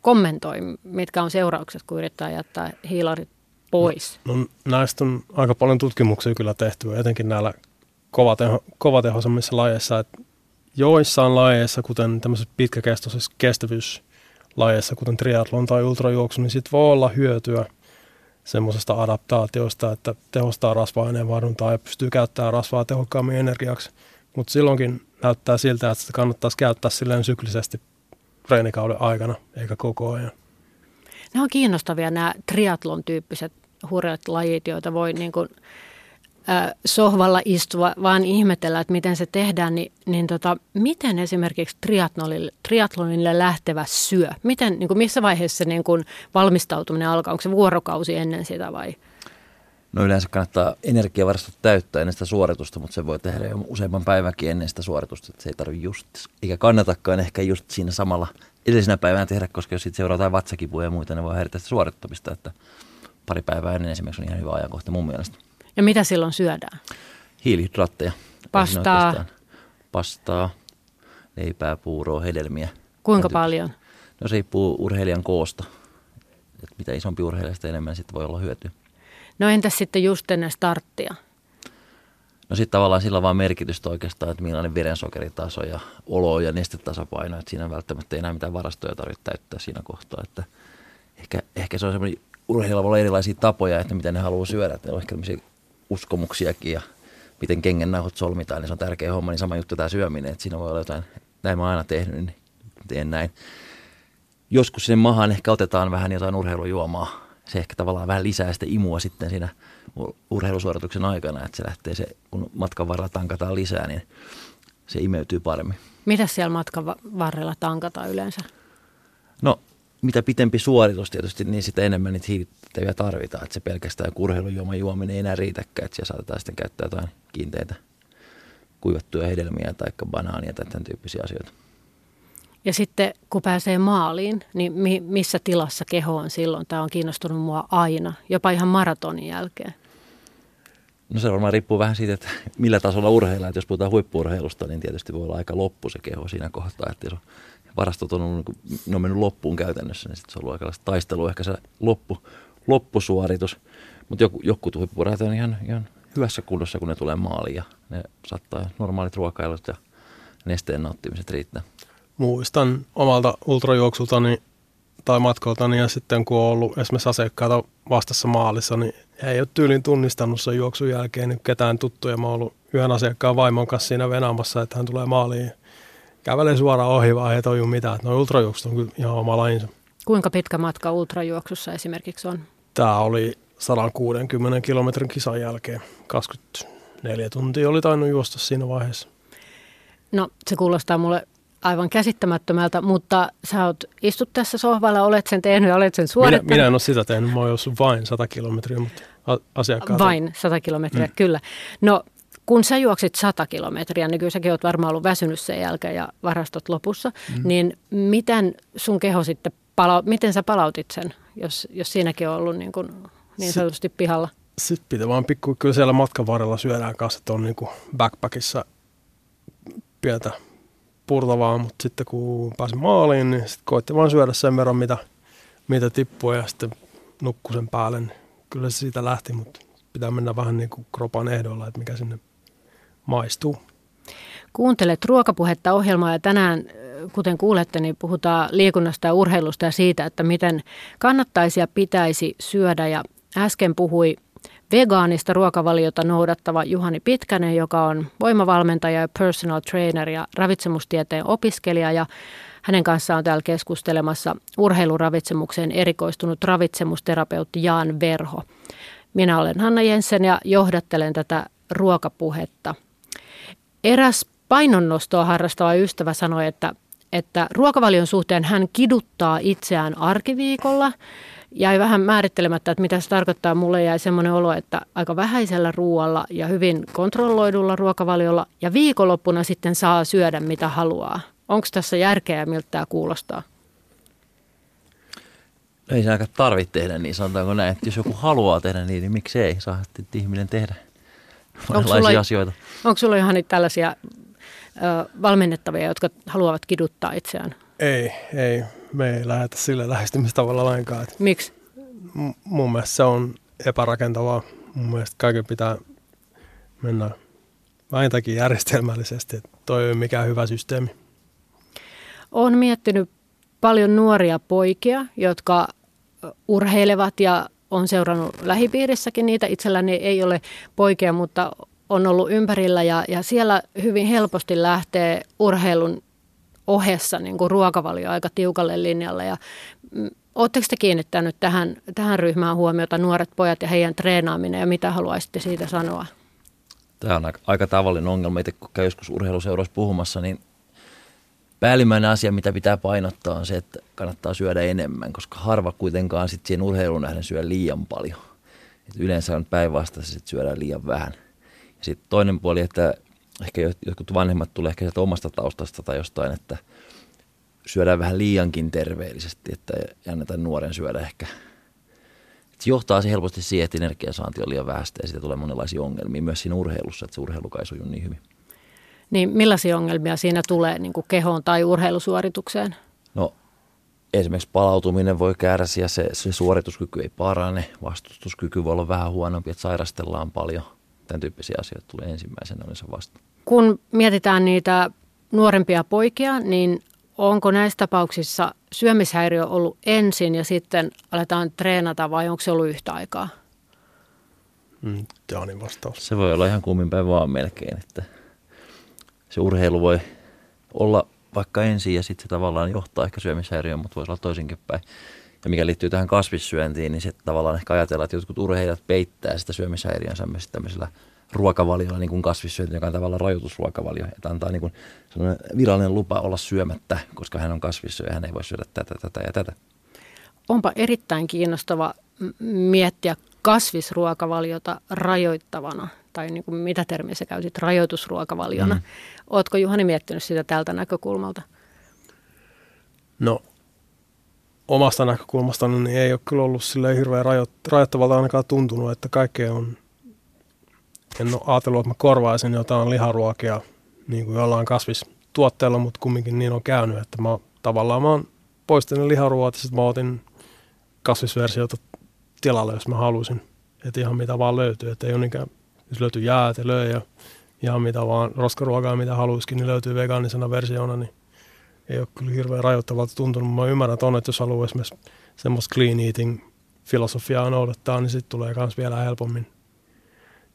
kommentoi, mitkä on seuraukset, kun yrittää jättää hiilarit pois? No, no näistä on aika paljon tutkimuksia kyllä tehty, etenkin näillä kovateho, kovatehoisemmissa lajeissa. Että joissain lajeissa, kuten tämmöisessä pitkäkestoisessa kestävyyslajeissa, kuten triathlon tai ultrajuoksu, niin sit voi olla hyötyä semmoisesta adaptaatiosta, että tehostaa rasva-aineen varuntaa ja pystyy käyttämään rasvaa tehokkaammin energiaksi – mutta silloinkin näyttää siltä, että sitä kannattaisi käyttää silleen syklisesti treenikauden aikana, eikä koko ajan. Nämä on kiinnostavia nämä triatlon-tyyppiset hurjat lajit, joita voi niin kuin, äh, sohvalla istua, vaan ihmetellä, että miten se tehdään, niin, niin tota, miten esimerkiksi triatlonille, triatlonille lähtevä syö? Miten, niin kuin missä vaiheessa niin kuin valmistautuminen alkaa? Onko se vuorokausi ennen sitä vai? No yleensä kannattaa energiavarastot täyttää ennen sitä suoritusta, mutta se voi tehdä jo useamman päivänkin ennen sitä suoritusta. Että se ei tarvitse just, eikä kannatakaan ehkä just siinä samalla edellisenä päivänä tehdä, koska jos sitten seuraa jotain vatsakipuja ja muita, ne voi häiritä sitä suorittamista. Että pari päivää ennen esimerkiksi on ihan hyvä ajankohta mun mielestä. Ja mitä silloin syödään? Hiilihydraatteja. Pastaa. Pastaa, leipää, puuroa, hedelmiä. Kuinka paljon? No se riippuu urheilijan koosta. Et mitä isompi urheilija, sitä enemmän sitten voi olla hyötyä. No entäs sitten just ennen starttia? No sitten tavallaan sillä vaan merkitystä oikeastaan, että millainen verensokeritaso ja olo ja nestetasapaino, että siinä välttämättä ei enää mitään varastoja tarvitse täyttää siinä kohtaa, että ehkä, ehkä se on semmoinen, urheilla voi olla erilaisia tapoja, että miten ne haluaa syödä, että on ehkä uskomuksiakin ja miten kengennauhot solmitaan, niin se on tärkeä homma, niin sama juttu tämä syöminen, että siinä voi olla jotain, näin mä oon aina tehnyt, niin teen näin. Joskus sinne mahaan ehkä otetaan vähän jotain urheilujuomaa, se ehkä tavallaan vähän lisää sitä imua sitten siinä urheilusuorituksen aikana, että se lähtee se, kun matkan varrella tankataan lisää, niin se imeytyy paremmin. Mitä siellä matkan varrella tankataan yleensä? No, mitä pitempi suoritus tietysti, niin sitä enemmän niitä hiilittäviä tarvitaan. Että se pelkästään urheilujuoman juominen ei enää riitäkään, että siellä saatetaan sitten käyttää jotain kiinteitä kuivattuja hedelmiä tai banaania tai tämän tyyppisiä asioita. Ja sitten kun pääsee maaliin, niin mi- missä tilassa keho on silloin? Tämä on kiinnostunut mua aina, jopa ihan maratonin jälkeen. No se varmaan riippuu vähän siitä, että millä tasolla urheillaan. Että jos puhutaan huippurheilusta, niin tietysti voi olla aika loppu se keho siinä kohtaa. Että jos varastot on, ollut, ne on mennyt loppuun käytännössä, niin sitten se on ollut aika taistelu, ehkä se loppu, loppusuoritus. Mutta joku, joku huippurheilijat on ihan, ihan hyvässä kunnossa, kun ne tulee maaliin ja ne saattaa normaalit ruokailut ja nesteen nauttimiset riittää muistan omalta ultrajuoksultani tai matkoltani ja sitten kun on ollut esimerkiksi asiakkaita vastassa maalissa, niin ei ole tyylin tunnistanut sen juoksun jälkeen niin ketään tuttuja. Mä oon ollut yhden asiakkaan vaimon kanssa siinä venaamassa, että hän tulee maaliin kävelee suoraan ohi, vaan ei toju mitään. Nuo ultrajuoksut on kyllä ihan oma lajinsa. Kuinka pitkä matka ultrajuoksussa esimerkiksi on? Tämä oli 160 kilometrin kisan jälkeen. 24 tuntia oli tainnut juosta siinä vaiheessa. No se kuulostaa mulle aivan käsittämättömältä, mutta sä oot, istut tässä sohvalla, olet sen tehnyt ja olet sen suorittanut. Minä, minä en ole sitä tehnyt, mä oon vain 100 kilometriä, mutta asiakkaat... Vain 100 kilometriä, mm. kyllä. No kun sä juoksit 100 kilometriä, niin kyllä säkin oot varmaan ollut väsynyt sen jälkeen ja varastot lopussa, mm. niin miten sun keho sitten, pala- miten sä palautit sen, jos, jos siinäkin on ollut niin, kuin niin sanotusti pihalla? Sitten pitää vaan pikku, kyllä siellä matkan varrella syödään kanssa, että on niin kuin backpackissa pientä purtavaa, mutta sitten kun pääsin maaliin, niin sitten koitti vaan syödä sen verran, mitä, mitä tippui ja sitten nukkui sen päälle. Niin kyllä se siitä lähti, mutta pitää mennä vähän niin kuin kropan ehdolla, että mikä sinne maistuu. Kuuntelet ruokapuhetta ohjelmaa ja tänään, kuten kuulette, niin puhutaan liikunnasta ja urheilusta ja siitä, että miten kannattaisi ja pitäisi syödä. Ja äsken puhui vegaanista ruokavaliota noudattava Juhani Pitkänen, joka on voimavalmentaja ja personal trainer ja ravitsemustieteen opiskelija ja hänen kanssaan on täällä keskustelemassa urheiluravitsemukseen erikoistunut ravitsemusterapeutti Jaan Verho. Minä olen Hanna Jensen ja johdattelen tätä ruokapuhetta. Eräs painonnostoa harrastava ystävä sanoi, että, että ruokavalion suhteen hän kiduttaa itseään arkiviikolla – jäi vähän määrittelemättä, että mitä se tarkoittaa. Mulle jäi semmoinen olo, että aika vähäisellä ruoalla ja hyvin kontrolloidulla ruokavaliolla ja viikonloppuna sitten saa syödä mitä haluaa. Onko tässä järkeä ja miltä tämä kuulostaa? Ei se aika tarvitse tehdä niin, sanotaanko näin. Että jos joku haluaa tehdä niin, niin miksi ei saa ihminen tehdä monenlaisia onko asioita. Onko sulla ihan tällaisia ö, valmennettavia, jotka haluavat kiduttaa itseään? Ei, ei me ei lähetä sille lähestymistavalla lainkaan. Miksi? M- mun mielestä se on epärakentavaa. Mun mielestä kaiken pitää mennä vähintäänkin järjestelmällisesti. Että toi ei ole mikään hyvä systeemi. Olen miettinyt paljon nuoria poikia, jotka urheilevat ja on seurannut lähipiirissäkin niitä. Itselläni ei ole poikia, mutta on ollut ympärillä ja, ja siellä hyvin helposti lähtee urheilun ohessa niin kuin ruokavalio aika tiukalle linjalle. Ja mm, Oletteko te kiinnittänyt tähän, tähän ryhmään huomiota, nuoret pojat ja heidän treenaaminen ja mitä haluaisitte siitä sanoa? Tämä on aika tavallinen ongelma. Itse kun käy joskus urheiluseuroissa puhumassa, niin päällimmäinen asia, mitä pitää painottaa, on se, että kannattaa syödä enemmän, koska harva kuitenkaan sit siihen urheiluun nähden syö liian paljon. Et yleensä on päinvastaisesti, että syödään liian vähän. Ja sitten toinen puoli, että ehkä jotkut vanhemmat tulee ehkä sieltä omasta taustasta tai jostain, että syödään vähän liiankin terveellisesti, että ei anneta nuoren syödä ehkä. Se johtaa se helposti siihen, että energiansaanti on liian vähäistä ja siitä tulee monenlaisia ongelmia myös siinä urheilussa, että se urheilu ei suju niin hyvin. Niin millaisia ongelmia siinä tulee niin kuin kehoon tai urheilusuoritukseen? No esimerkiksi palautuminen voi kärsiä, se, se suorituskyky ei parane, vastustuskyky voi olla vähän huonompi, että sairastellaan paljon. Tämän tyyppisiä asioita tulee ensimmäisenä se vasta. Kun mietitään niitä nuorempia poikia, niin onko näissä tapauksissa syömishäiriö ollut ensin ja sitten aletaan treenata vai onko se ollut yhtä aikaa? Mm, Jaanin vastaus. Se voi olla ihan kummin päin vaan melkein, että se urheilu voi olla vaikka ensin ja sitten se tavallaan johtaa ehkä syömishäiriöön, mutta voisi olla toisinkin päin. Ja mikä liittyy tähän kasvissyöntiin, niin se tavallaan ehkä ajatellaan, että jotkut urheilijat peittää sitä syömishäiriönsä myös tämmöisellä ruokavaliolla, niin kuin kasvissyönti, joka on tavallaan rajoitusruokavalio, että antaa niin kuin virallinen lupa olla syömättä, koska hän on kasvissyöjä, hän ei voi syödä tätä, tätä ja tätä. Onpa erittäin kiinnostava miettiä kasvisruokavaliota rajoittavana, tai niin kuin mitä termiä sä käytit, rajoitusruokavaliona. Mm. Oletko Juhani miettinyt sitä tältä näkökulmalta? No omasta näkökulmasta niin ei ole kyllä ollut sille hirveän rajoittavalta ainakaan tuntunut, että kaikkea on, en ole ajatellut, että mä korvaisin jotain liharuokia niin kuin jollain kasvistuotteella, mutta kumminkin niin on käynyt, että mä tavallaan mä oon poistanut liharuoat ja sitten mä otin kasvisversiota tilalle, jos mä halusin. Että ihan mitä vaan löytyy, että ei ole niinkään, jos löytyy jäätelöä ja ihan mitä vaan roskaruokaa, mitä haluaisikin, niin löytyy vegaanisena versiona, niin ei ole kyllä hirveän rajoittavalta tuntunut. Mä ymmärrän tuonne, että jos haluaa esimerkiksi semmoista clean eating filosofiaa noudattaa, niin sitten tulee myös vielä helpommin,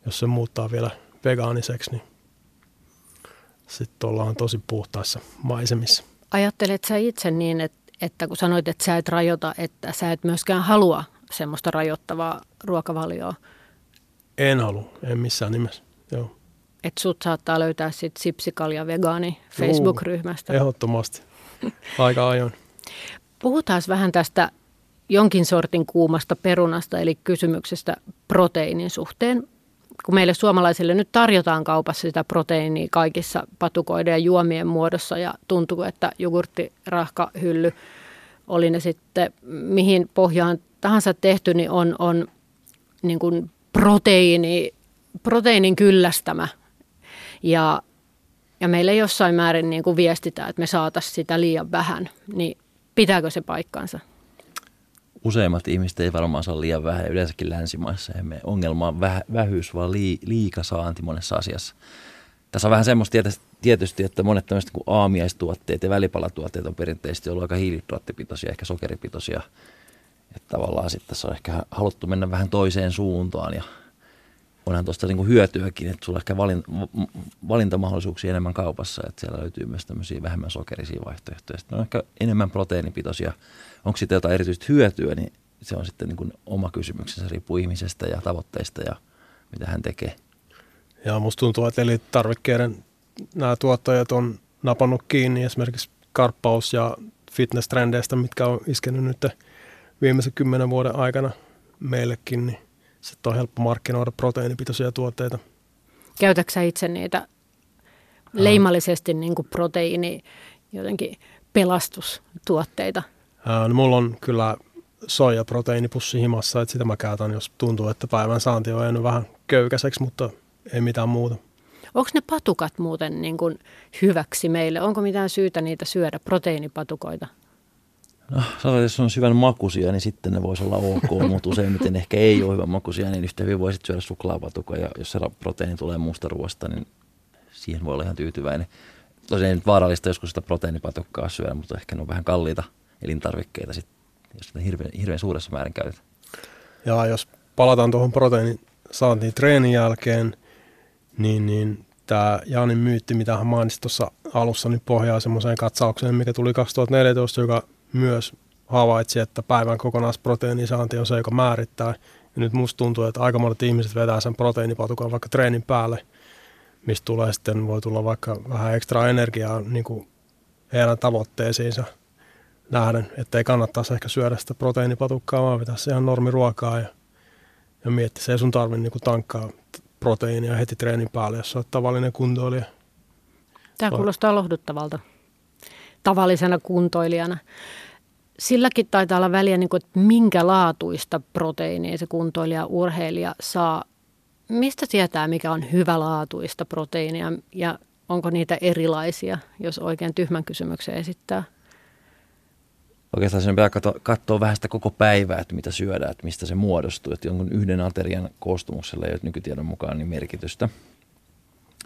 jos se muuttaa vielä vegaaniseksi, niin sitten ollaan tosi puhtaissa maisemissa. Ajattelet sä itse niin, että, että kun sanoit, että sä et rajoita, että sä et myöskään halua semmoista rajoittavaa ruokavalioa? En halua, en missään nimessä, joo. Että sut saattaa löytää sitten Sipsikalja vegaani Facebook-ryhmästä. Juu, ehdottomasti. Aika ajoin. Puhutaan vähän tästä jonkin sortin kuumasta perunasta, eli kysymyksestä proteiinin suhteen. Kun meille suomalaisille nyt tarjotaan kaupassa sitä proteiinia kaikissa patukoiden ja juomien muodossa ja tuntuu, että jogurttirahka, hylly, oli ne sitten mihin pohjaan tahansa tehty, niin on, on niin kuin proteiini, proteiinin kyllästämä ja, ja meille jossain määrin niin kuin viestitään, että me saataisiin sitä liian vähän, niin pitääkö se paikkansa? Useimmat ihmiset ei varmaan saa liian vähän, yleensäkin länsimaissa. Emme ongelma on väh, vähyys, vaan lii, liikasaanti monessa asiassa. Tässä on vähän semmoista tietysti, että monet tämmöiset kuin aamiaistuotteet ja välipalatuotteet on perinteisesti ollut aika hiilihydraattipitoisia, ehkä sokeripitoisia. Että tavallaan sitten tässä on ehkä haluttu mennä vähän toiseen suuntaan ja onhan tuosta niinku hyötyäkin, että sulla ehkä valin, valintamahdollisuuksia enemmän kaupassa, että siellä löytyy myös tämmöisiä vähemmän sokerisia vaihtoehtoja. Sitten on ehkä enemmän proteiinipitoisia. Onko sitten jotain erityistä hyötyä, niin se on sitten niin oma kysymyksensä, riippuu ihmisestä ja tavoitteista ja mitä hän tekee. Ja musta tuntuu, että tarvikkeiden nämä tuottajat on napannut kiinni esimerkiksi karppaus- ja fitness-trendeistä, mitkä on iskenyt nyt viimeisen kymmenen vuoden aikana meillekin, niin sitten on helppo markkinoida proteiinipitoisia tuotteita. Käytätkö itse niitä leimallisesti niin kuin proteiini jotenkin pelastustuotteita? Ää, no mulla on kyllä soijaproteiinipussi himassa, että sitä mä käytän, jos tuntuu, että päivän saanti on jäänyt vähän köykäiseksi, mutta ei mitään muuta. Onko ne patukat muuten niin kuin hyväksi meille? Onko mitään syytä niitä syödä, proteiinipatukoita? No, sanotaan, jos on syvän makuisia, niin sitten ne voisi olla ok, mutta useimmiten ehkä ei ole hyvän makuisia, niin yhtä hyvin voisit syödä suklaapatukoja. Ja jos se proteiini tulee muusta ruoasta, niin siihen voi olla ihan tyytyväinen. Tosiaan nyt vaarallista joskus sitä proteiinipatukkaa syödä, mutta ehkä ne on vähän kalliita elintarvikkeita, sit, jos sitä hirveän, hirveän suuressa määrin käytetään. Ja jos palataan tuohon proteiinin saantiin treenin jälkeen, niin, niin tämä Jaanin myytti, mitä hän mainitsi tuossa alussa, niin pohjaa semmoiseen katsaukseen, mikä tuli 2014, joka myös havaitsi, että päivän kokonaisproteiinisaanti on se, joka määrittää. Ja nyt musta tuntuu, että aika monet ihmiset vetää sen proteiinipatukan vaikka treenin päälle, mistä tulee sitten, voi tulla vaikka vähän ekstra energiaa niin kuin heidän tavoitteisiinsa nähden, että ei kannattaisi ehkä syödä sitä proteiinipatukkaa, vaan vetää se ihan normiruokaa ja ja miettiä, se ei sun tarvitse niin tankkaa proteiinia heti treenin päälle, jos olet tavallinen kuntoilija. Tämä kuulostaa lohduttavalta tavallisena kuntoilijana. Silläkin taitaa olla väliä, niin kuin, että minkä laatuista proteiinia se kuntoilija urheilija saa. Mistä tietää, mikä on hyvälaatuista proteiinia ja onko niitä erilaisia, jos oikein tyhmän kysymyksen esittää? Oikeastaan sen pitää katsoa, katsoa vähän sitä koko päivää, että mitä syödään, että mistä se muodostuu. Että jonkun yhden aterian koostumuksella ei ole nykytiedon mukaan niin merkitystä.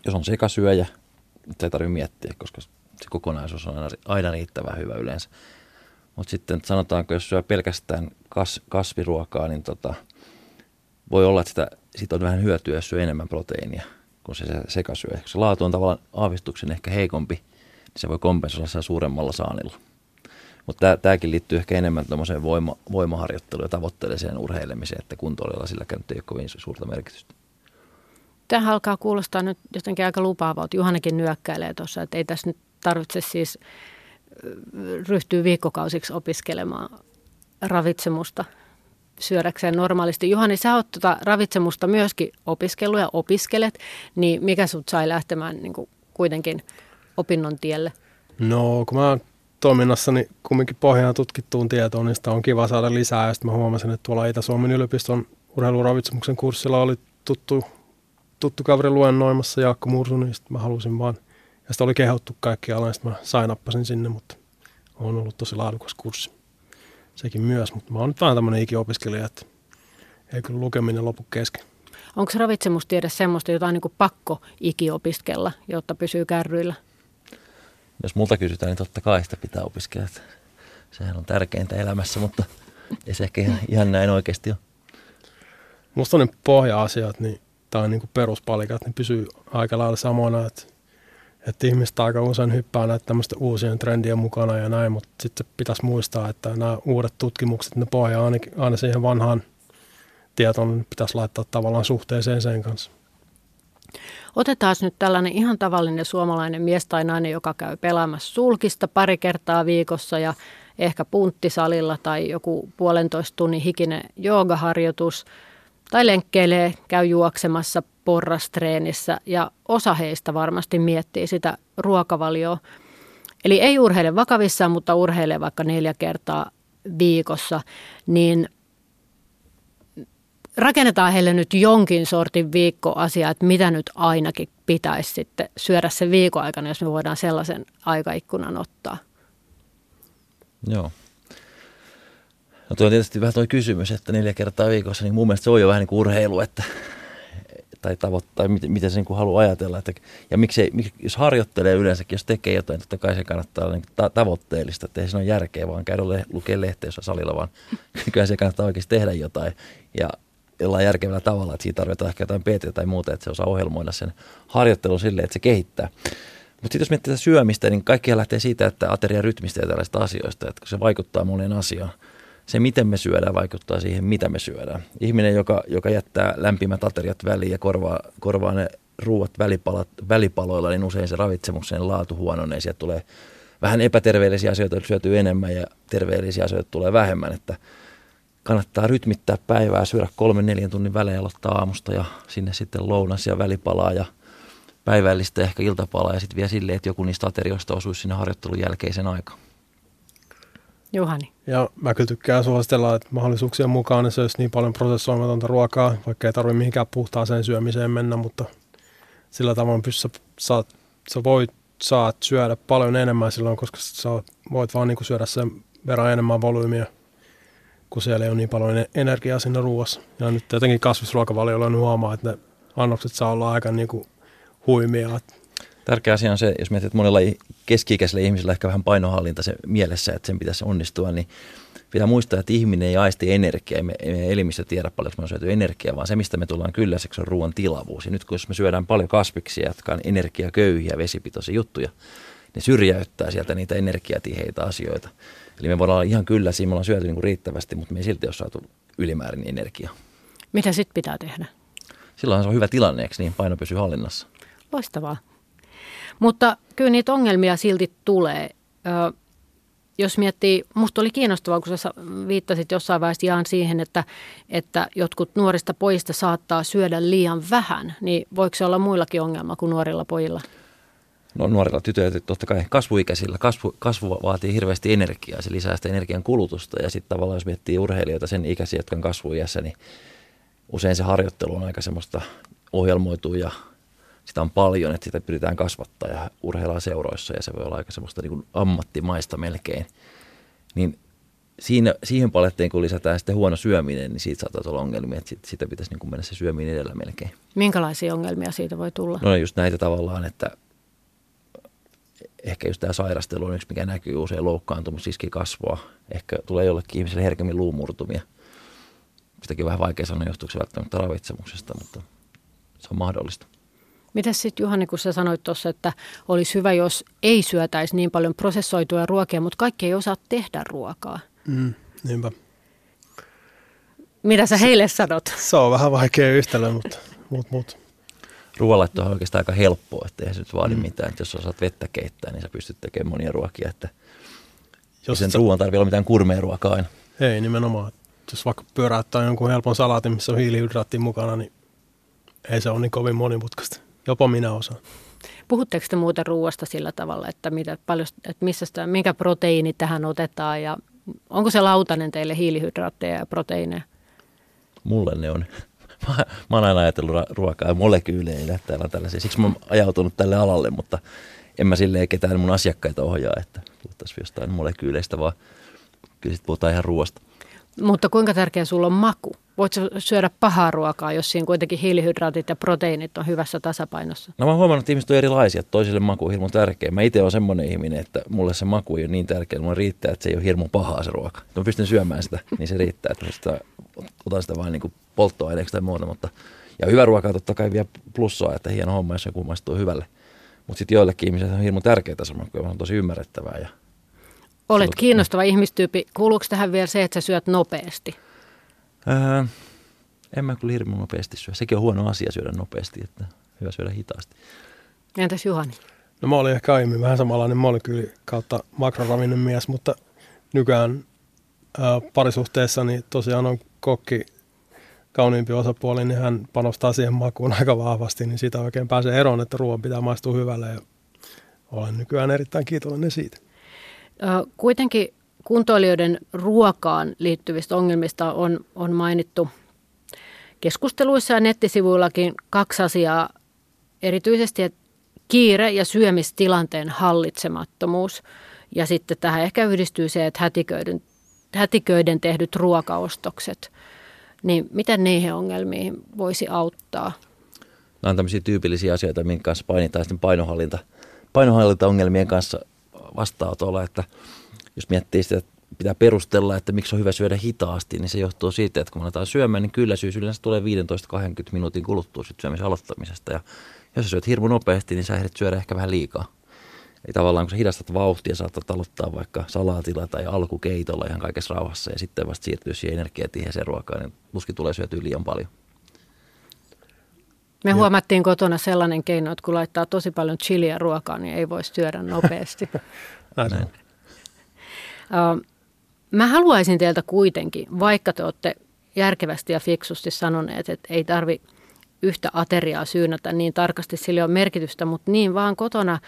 Jos on sekasyöjä, se ei tarvitse miettiä, koska se kokonaisuus on aina, aina riittävän hyvä yleensä. Mutta sitten sanotaanko, jos syö pelkästään kas, kasviruokaa, niin tota, voi olla, että sitä, siitä on vähän hyötyä, jos syö enemmän proteiinia kuin se sekasyö. Se laatu on tavallaan aavistuksen ehkä heikompi, niin se voi kompensoida suuremmalla saanilla. Mutta tämäkin liittyy ehkä enemmän tuommoiseen voima, voimaharjoitteluun ja tavoitteelliseen urheilemiseen, että kuntoililla sillä nyt ei ole kovin suurta merkitystä. Tämä alkaa kuulostaa nyt jotenkin aika lupaavalta. Juhanakin nyökkäilee tuossa, että ei tässä nyt tarvitse siis ryhtyä viikkokausiksi opiskelemaan ravitsemusta syödäkseen normaalisti. Juhani, sä oot tuota ravitsemusta myöskin opiskellut ja opiskelet, niin mikä sut sai lähtemään niin kuin kuitenkin opinnon tielle? No, kun mä toiminnassani kumminkin pohjaan tutkittuun tietoon, niin sitä on kiva saada lisää. Ja sitten mä huomasin, että tuolla Itä-Suomen yliopiston urheiluravitsemuksen kurssilla oli tuttu, tuttu kaveri luennoimassa Jaakko Mursu, niin sitten mä halusin vaan, ja sitä oli kehottu kaikki alan, sitten mä sainappasin sinne, mutta on ollut tosi laadukas kurssi. Sekin myös, mutta mä oon nyt vähän tämmöinen ikiopiskelija, että ei kyllä lukeminen lopu kesken. Onko ravitsemustiede semmoista, jota on niin pakko ikiopiskella, jotta pysyy kärryillä? jos multa kysytään, niin totta kai sitä pitää opiskella. Sehän on tärkeintä elämässä, mutta ei se ehkä ihan, ihan näin oikeasti ole. Musta on ne pohja-asiat, niin, tai niin kuin peruspalikat, niin pysyy aika lailla samoina, että, että ihmiset aika usein hyppää näitä tämmöisten uusien trendien mukana ja näin, mutta sitten pitäisi muistaa, että nämä uudet tutkimukset, ne pohjaa aina, aina siihen vanhaan tietoon, niin pitäisi laittaa tavallaan suhteeseen sen kanssa. Otetaan nyt tällainen ihan tavallinen suomalainen mies tai nainen, joka käy pelaamassa sulkista pari kertaa viikossa ja ehkä punttisalilla tai joku puolentoista tunnin hikinen joogaharjoitus tai lenkkeilee, käy juoksemassa porrastreenissä ja osa heistä varmasti miettii sitä ruokavalioa. Eli ei urheile vakavissaan, mutta urheilee vaikka neljä kertaa viikossa, niin – rakennetaan heille nyt jonkin sortin viikkoasia, että mitä nyt ainakin pitäisi sitten syödä sen viikon aikana, jos me voidaan sellaisen aikaikkunan ottaa. Joo. No tuo on tietysti vähän tuo kysymys, että neljä kertaa viikossa, niin mun mielestä se on jo vähän niin kuin urheilu, että, tai tavoittaa, miten, miten se niin kuin haluaa ajatella. Että, ja miksi, jos harjoittelee yleensäkin, jos tekee jotain, totta kai se kannattaa olla niin ta- tavoitteellista, että ei siinä ole järkeä vaan käydä le- lukea lehteä jossain salilla, vaan kyllä se kannattaa oikeasti tehdä jotain. Ja jollain järkevällä tavalla, että siitä tarvitaan ehkä jotain PT tai muuta, että se osaa ohjelmoida sen harjoittelun silleen, että se kehittää. Mutta sitten jos miettii syömistä, niin kaikki lähtee siitä, että ateria rytmistä ja tällaista asioista, että se vaikuttaa moneen asiaan. Se, miten me syödään, vaikuttaa siihen, mitä me syödään. Ihminen, joka, joka jättää lämpimät ateriat väliin ja korvaa, korvaa ne ruuat välipalat, välipaloilla, niin usein se ravitsemuksen laatu huononee. Sieltä tulee vähän epäterveellisiä asioita, syötyy enemmän ja terveellisiä asioita tulee vähemmän. Että kannattaa rytmittää päivää, syödä kolmen neljän tunnin välein aloittaa aamusta ja sinne sitten lounas ja välipalaa ja päivällistä ehkä iltapalaa ja sitten vielä silleen, että joku niistä aterioista osuisi sinne harjoittelun jälkeisen aikaan. Juhani. Ja mä kyllä tykkään suositella, että mahdollisuuksien mukaan ne söisi niin paljon prosessoimatonta ruokaa, vaikka ei tarvitse mihinkään puhtaaseen syömiseen mennä, mutta sillä tavoin pystyssä saat, sä voit, saat syödä paljon enemmän silloin, koska sä voit vaan niin syödä sen verran enemmän volyymiä – kun siellä ei ole niin paljon energiaa siinä ruoassa. Ja nyt jotenkin kasvisruokavaliolla on huomaa, että ne annokset saa olla aika niin kuin huimia. Tärkeä asia on se, jos mietit, että monella keski-ikäisellä ihmisellä ehkä vähän painohallinta se mielessä, että sen pitäisi onnistua, niin pitää muistaa, että ihminen ei aisti energiaa, ei me, ei elimistö tiedä paljon, me on syöty energiaa, vaan se, mistä me tullaan kylläiseksi, on ruoan tilavuus. Ja nyt kun jos me syödään paljon kasviksia, jotka on energiaköyhiä, vesipitoisia juttuja, ne syrjäyttää sieltä niitä energiatiheitä asioita. Eli me voidaan olla ihan kyllä, siinä me ollaan syöty niin kuin riittävästi, mutta me ei silti ole saatu ylimäärin energiaa. Mitä sitten pitää tehdä? Silloin se on hyvä tilanne, eikö niin? Paino pysyy hallinnassa. Loistavaa. Mutta kyllä niitä ongelmia silti tulee. Ö, jos miettii, musta oli kiinnostavaa, kun sä viittasit jossain vaiheessa Jaan siihen, että, että jotkut nuorista pojista saattaa syödä liian vähän, niin voiko se olla muillakin ongelma kuin nuorilla pojilla? No nuorilla tytöillä totta kai kasvuikäisillä. Kasvu, kasvu vaatii hirveästi energiaa, se lisää sitä energian kulutusta ja sitten tavallaan jos miettii urheilijoita sen ikäisiä, jotka on kasvuiässä, niin usein se harjoittelu on aika semmoista ohjelmoituu ja sitä on paljon, että sitä pyritään kasvattaa ja urheillaan seuroissa ja se voi olla aika semmoista niin kuin ammattimaista melkein. Niin siinä, siihen paletteen, kun lisätään sitten huono syöminen, niin siitä saattaa olla ongelmia, että sitä pitäisi niin kuin mennä se syöminen edellä melkein. Minkälaisia ongelmia siitä voi tulla? No just näitä tavallaan, että ehkä just tämä sairastelu on yksi, mikä näkyy usein loukkaantumisriski kasvua. Ehkä tulee jollekin ihmiselle herkemmin luumurtumia. Sitäkin on vähän vaikea sanoa, johtuuko se välttämättä ravitsemuksesta, mutta se on mahdollista. Mitäs sitten Juhani, kun sä sanoit tuossa, että olisi hyvä, jos ei syötäisi niin paljon prosessoituja ruokia, mutta kaikki ei osaa tehdä ruokaa. Mm, niinpä. Mitä sä heille sanot? Se on vähän vaikea yhtälö, mutta mut, mut. Ruoanlaitto on oikeastaan aika helppoa, että ei se nyt vaadi mm. mitään. Että jos osaat vettä keittää, niin sä pystyt tekemään monia ruokia. Että jos sen sä... ruoan tarvitse olla mitään kurmea ruokaa aina. Ei nimenomaan. Jos vaikka pyöräyttää jonkun helpon salaatin, missä on hiilihydraatti mukana, niin ei se ole niin kovin monimutkaista. Jopa minä osaan. Puhutteko te muuten ruoasta sillä tavalla, että, mitä, paljon, että missä sitä, minkä proteiini tähän otetaan ja onko se lautanen teille hiilihydraatteja ja proteiineja? Mulle ne on. Mä, mä oon aina ajatellut ruokaa ja molekyyleillä täällä on tällaisia. Siksi mä oon ajautunut tälle alalle, mutta en mä silleen ketään mun asiakkaita ohjaa, että puhuttaisiin jostain molekyyleistä, vaan kyllä sitten puhutaan ihan ruoasta. Mutta kuinka tärkeä sulla on maku? Voitko syödä pahaa ruokaa, jos siinä kuitenkin hiilihydraatit ja proteiinit on hyvässä tasapainossa? No mä oon huomannut, että ihmiset on erilaisia, toisille maku on hirveän tärkeä. Mä itse olen semmoinen ihminen, että mulle se maku ei ole niin tärkeä, että mulle riittää, että se ei ole hirmu pahaa se ruoka. Mä pystyn syömään sitä, niin se riittää, että sitä, otan sitä vain niin polttoaineeksi tai muuta. Mutta, ja hyvä ruoka totta kai vielä plussaa, että hieno homma, jos joku maistuu hyvälle. Mutta sitten joillekin ihmisille on hirmu tärkeää se maku, on tosi ymmärrettävää ja Olet kiinnostava ihmistyyppi. Kuuluuko tähän vielä se, että sä syöt nopeasti? Öö, en mä kyllä hirveän nopeasti syö. Sekin on huono asia syödä nopeasti, että hyvä syödä hitaasti. Entäs Juhani? No mä olin ehkä aiemmin vähän samanlainen molekyyli kautta makroravinnon mies, mutta nykyään ää, parisuhteessa niin tosiaan on kokki kauniimpi osapuoli, niin hän panostaa siihen makuun aika vahvasti, niin siitä oikein pääsee eroon, että ruoan pitää maistua hyvälle ja olen nykyään erittäin kiitollinen siitä. Kuitenkin kuntoilijoiden ruokaan liittyvistä ongelmista on, on mainittu keskusteluissa ja nettisivuillakin kaksi asiaa. Erityisesti että kiire ja syömistilanteen hallitsemattomuus. Ja sitten tähän ehkä yhdistyy se, että hätiköiden, hätiköiden tehdyt ruokaostokset. Niin miten niihin ongelmiin voisi auttaa? Nämä on tämmöisiä tyypillisiä asioita, minkä kanssa painitaan sitten painohallinta, painohallintaongelmien kanssa vastaanotolla, että jos miettii sitä, että pitää perustella, että miksi on hyvä syödä hitaasti, niin se johtuu siitä, että kun me aletaan syömään, niin kylläisyys yleensä tulee 15-20 minuutin kuluttua sitten syömisen aloittamisesta. Ja jos sä syöt hirmu nopeasti, niin sä ehdit syödä ehkä vähän liikaa. Eli tavallaan kun sä hidastat vauhtia, saatat aloittaa vaikka salaatilla tai alkukeitolla ihan kaikessa rauhassa ja sitten vasta siirtyy siihen energiatiheeseen ruokaan, niin tuskin tulee syötyä liian paljon. Me ja. huomattiin kotona sellainen keino, että kun laittaa tosi paljon chiliä ruokaan, niin ei voi syödä nopeasti. Näin. Mä haluaisin teiltä kuitenkin, vaikka te olette järkevästi ja fiksusti sanoneet, että ei tarvi yhtä ateriaa syynätä niin tarkasti, sillä on merkitystä, mutta niin vaan kotona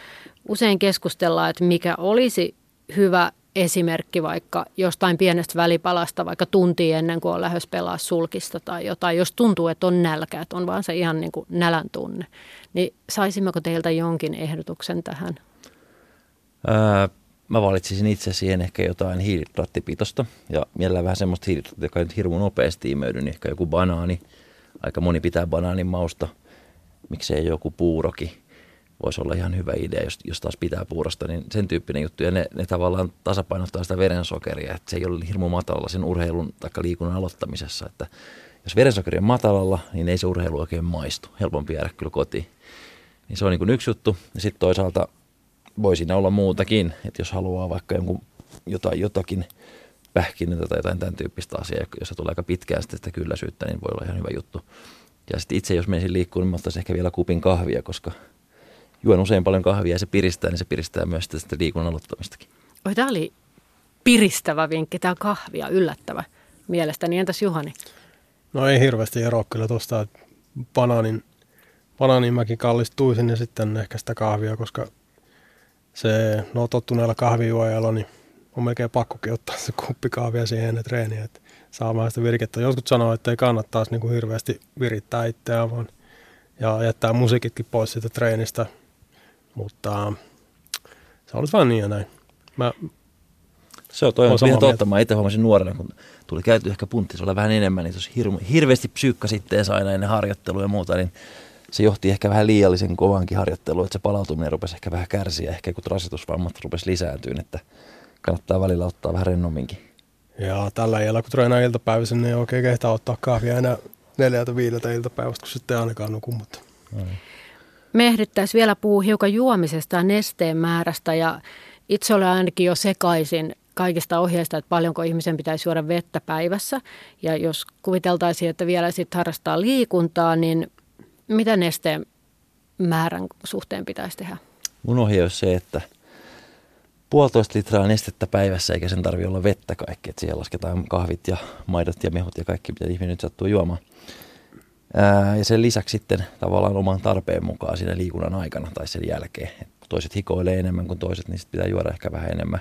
usein keskustellaan, että mikä olisi hyvä esimerkki vaikka jostain pienestä välipalasta, vaikka tunti ennen kuin on lähes pelaa sulkista tai jotain, jos tuntuu, että on nälkä, että on vaan se ihan niin kuin nälän tunne, niin saisimmeko teiltä jonkin ehdotuksen tähän? Ää, mä valitsisin itse siihen ehkä jotain hiilihydraattipitosta ja mielellään vähän semmoista hiilihydraattia, joka nyt hirveän nopeasti imeydy, niin ehkä joku banaani. Aika moni pitää banaanin mausta, miksei joku puuroki voisi olla ihan hyvä idea, jos, jos taas pitää puurosta, niin sen tyyppinen juttu. Ja ne, ne tavallaan tasapainottaa sitä verensokeria, että se ei ole hirmu matalalla sen urheilun tai liikunnan aloittamisessa. Että jos verensokeri on matalalla, niin ei se urheilu oikein maistu. Helpompi jäädä kyllä kotiin. Niin se on niin kuin yksi juttu. Ja sitten toisaalta voi siinä olla muutakin, että jos haluaa vaikka jonkun jotain, jotakin pähkinöitä tai jotain tämän tyyppistä asiaa, jos se tulee aika pitkään sitten sitä kylläisyyttä, niin voi olla ihan hyvä juttu. Ja sitten itse, jos menisin liikkuun, niin mä ottaisin ehkä vielä kupin kahvia, koska juon usein paljon kahvia ja se piristää, niin se piristää myös sitä liikunnan aloittamistakin. Oi, tämä oli piristävä vinkki, tämä kahvia, yllättävä mielestäni. Entäs Juhani? No ei hirveästi eroa kyllä tuosta, että banaanin, banaanin mäkin kallistuisin ja sitten ehkä sitä kahvia, koska se, no tottuneella kahvijuojalla, niin on melkein pakkokin ottaa se kuppi kahvia siihen ennen treeniä, että saa vähän sitä virkettä. Jotkut sanoo, että ei kannattaisi niin kuin hirveästi virittää itseään, vaan ja jättää musiikitkin pois siitä treenistä, mutta se on vain niin ja näin. Mä se on, toi on ihan totta. Mä itse huomasin nuorena, kun tuli käyty ehkä puntti, se oli vähän enemmän, niin hirve, hirveästi psyykka sitten aina ennen harjoittelua ja muuta, niin se johti ehkä vähän liiallisen kovankin harjoitteluun, että se palautuminen rupesi ehkä vähän kärsiä, ehkä kun rasitusvammat rupesi lisääntyyn, että kannattaa välillä ottaa vähän rennomminkin. Ja tällä iällä, kun treenaa iltapäivässä, niin ei oikein kehtaa ottaa kahvia enää neljältä viideltä iltapäivästä, kun sitten ainakaan nuku. Mutta. Me ehdittäisiin vielä puhua hiukan juomisesta ja nesteen määrästä ja itse olen ainakin jo sekaisin kaikista ohjeista, että paljonko ihmisen pitäisi juoda vettä päivässä. Ja jos kuviteltaisiin, että vielä sitten harrastaa liikuntaa, niin mitä nesteen määrän suhteen pitäisi tehdä? Mun ohje on se, että puolitoista litraa nestettä päivässä, eikä sen tarvitse olla vettä kaikki. Että siihen lasketaan kahvit ja maidot ja mehut ja kaikki, mitä ihminen nyt sattuu juomaan. Ää, ja sen lisäksi sitten tavallaan oman tarpeen mukaan siinä liikunnan aikana tai sen jälkeen. Et toiset hikoilee enemmän kuin toiset, niin pitää juoda ehkä vähän enemmän.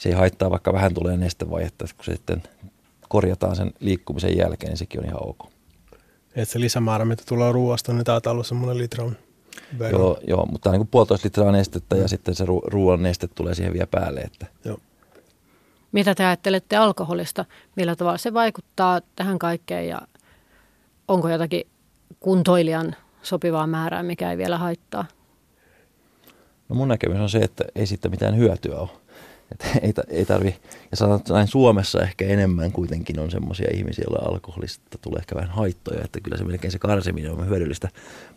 Se ei haittaa, vaikka vähän tulee nestevajetta, kun se sitten korjataan sen liikkumisen jälkeen, niin sekin on ihan ok. Et se lisämäärä, mitä tulee ruoasta, niin taitaa olla semmoinen litran Joo, joo, mutta niin kuin puolitoista litraa nestettä ja mm. sitten se ru- ruoan neste tulee siihen vielä päälle. Että. Joo. Mitä te ajattelette alkoholista? Millä tavalla se vaikuttaa tähän kaikkeen ja onko jotakin kuntoilijan sopivaa määrää, mikä ei vielä haittaa? No mun näkemys on se, että ei siitä mitään hyötyä ole. Että ei, ei tarvi, ja sanotaan, että näin Suomessa ehkä enemmän kuitenkin on semmoisia ihmisiä, joilla alkoholista tulee ehkä vähän haittoja, että kyllä se melkein se karsiminen on hyödyllistä.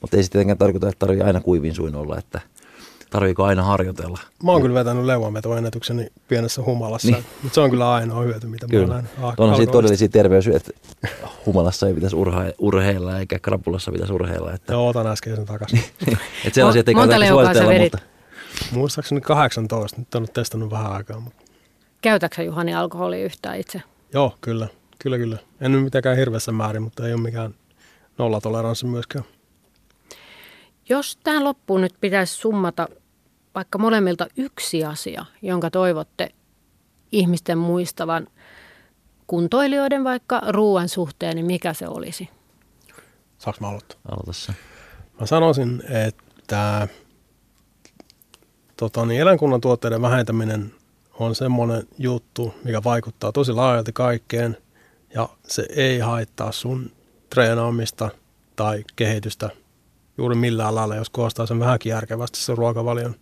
Mutta ei se tietenkään tarkoita, että tarvii aina kuivin suin olla, että tarviiko aina harjoitella. Mä oon kyllä vetänyt leuanvetoennätykseni pienessä humalassa, niin. mutta se on kyllä ainoa hyöty, mitä kyllä. mä näen. on siitä todellisia terveys, että humalassa ei pitäisi urheilla eikä krapulassa pitäisi urheilla. Että... Joo, otan äskeisen takaisin. että sellaisia, että ei kannata suositella, mutta... Muistaakseni 18, nyt on testannut vähän aikaa. Mutta... Käytätkö Juhani alkoholia yhtään itse? Joo, kyllä. Kyllä, kyllä. En nyt mitenkään hirveässä määrin, mutta ei ole mikään nollatoleranssi myöskään. Jos tähän loppuun nyt pitäisi summata vaikka molemmilta yksi asia, jonka toivotte ihmisten muistavan kuntoilijoiden vaikka ruoan suhteen, niin mikä se olisi? Saanko mä aloittaa? Aloita Mä sanoisin, että tota, niin eläinkunnan tuotteiden vähentäminen on semmoinen juttu, mikä vaikuttaa tosi laajalti kaikkeen ja se ei haittaa sun treenaamista tai kehitystä juuri millään lailla, jos koostaa sen vähänkin järkevästi sen ruokavalion.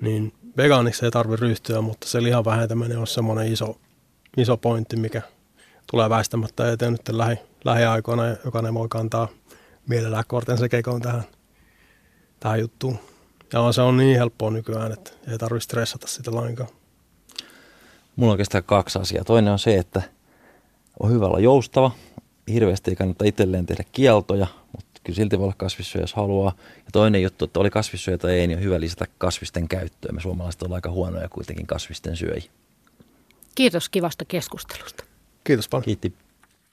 Niin vegaaniksi ei tarvitse ryhtyä, mutta se lihan vähentäminen on semmoinen iso, iso pointti, mikä tulee väistämättä eteen nyt lähi, lähiaikoina ja jokainen voi kantaa mielellään kortensa kekoon tähän, tähän juttuun. Ja se on niin helppoa nykyään, että ei tarvitse stressata sitä lainkaan. Mulla on oikeastaan kaksi asiaa. Toinen on se, että on hyvä olla joustava. Hirveästi ei kannata itselleen tehdä kieltoja, mutta kyllä silti voi olla kasvissyöjä, jos haluaa. Ja toinen juttu, että oli kasvissyöjä tai ei, niin on hyvä lisätä kasvisten käyttöä. Me suomalaiset ollaan aika huonoja kuitenkin kasvisten syöjiä. Kiitos kivasta keskustelusta. Kiitos paljon. Kiitti.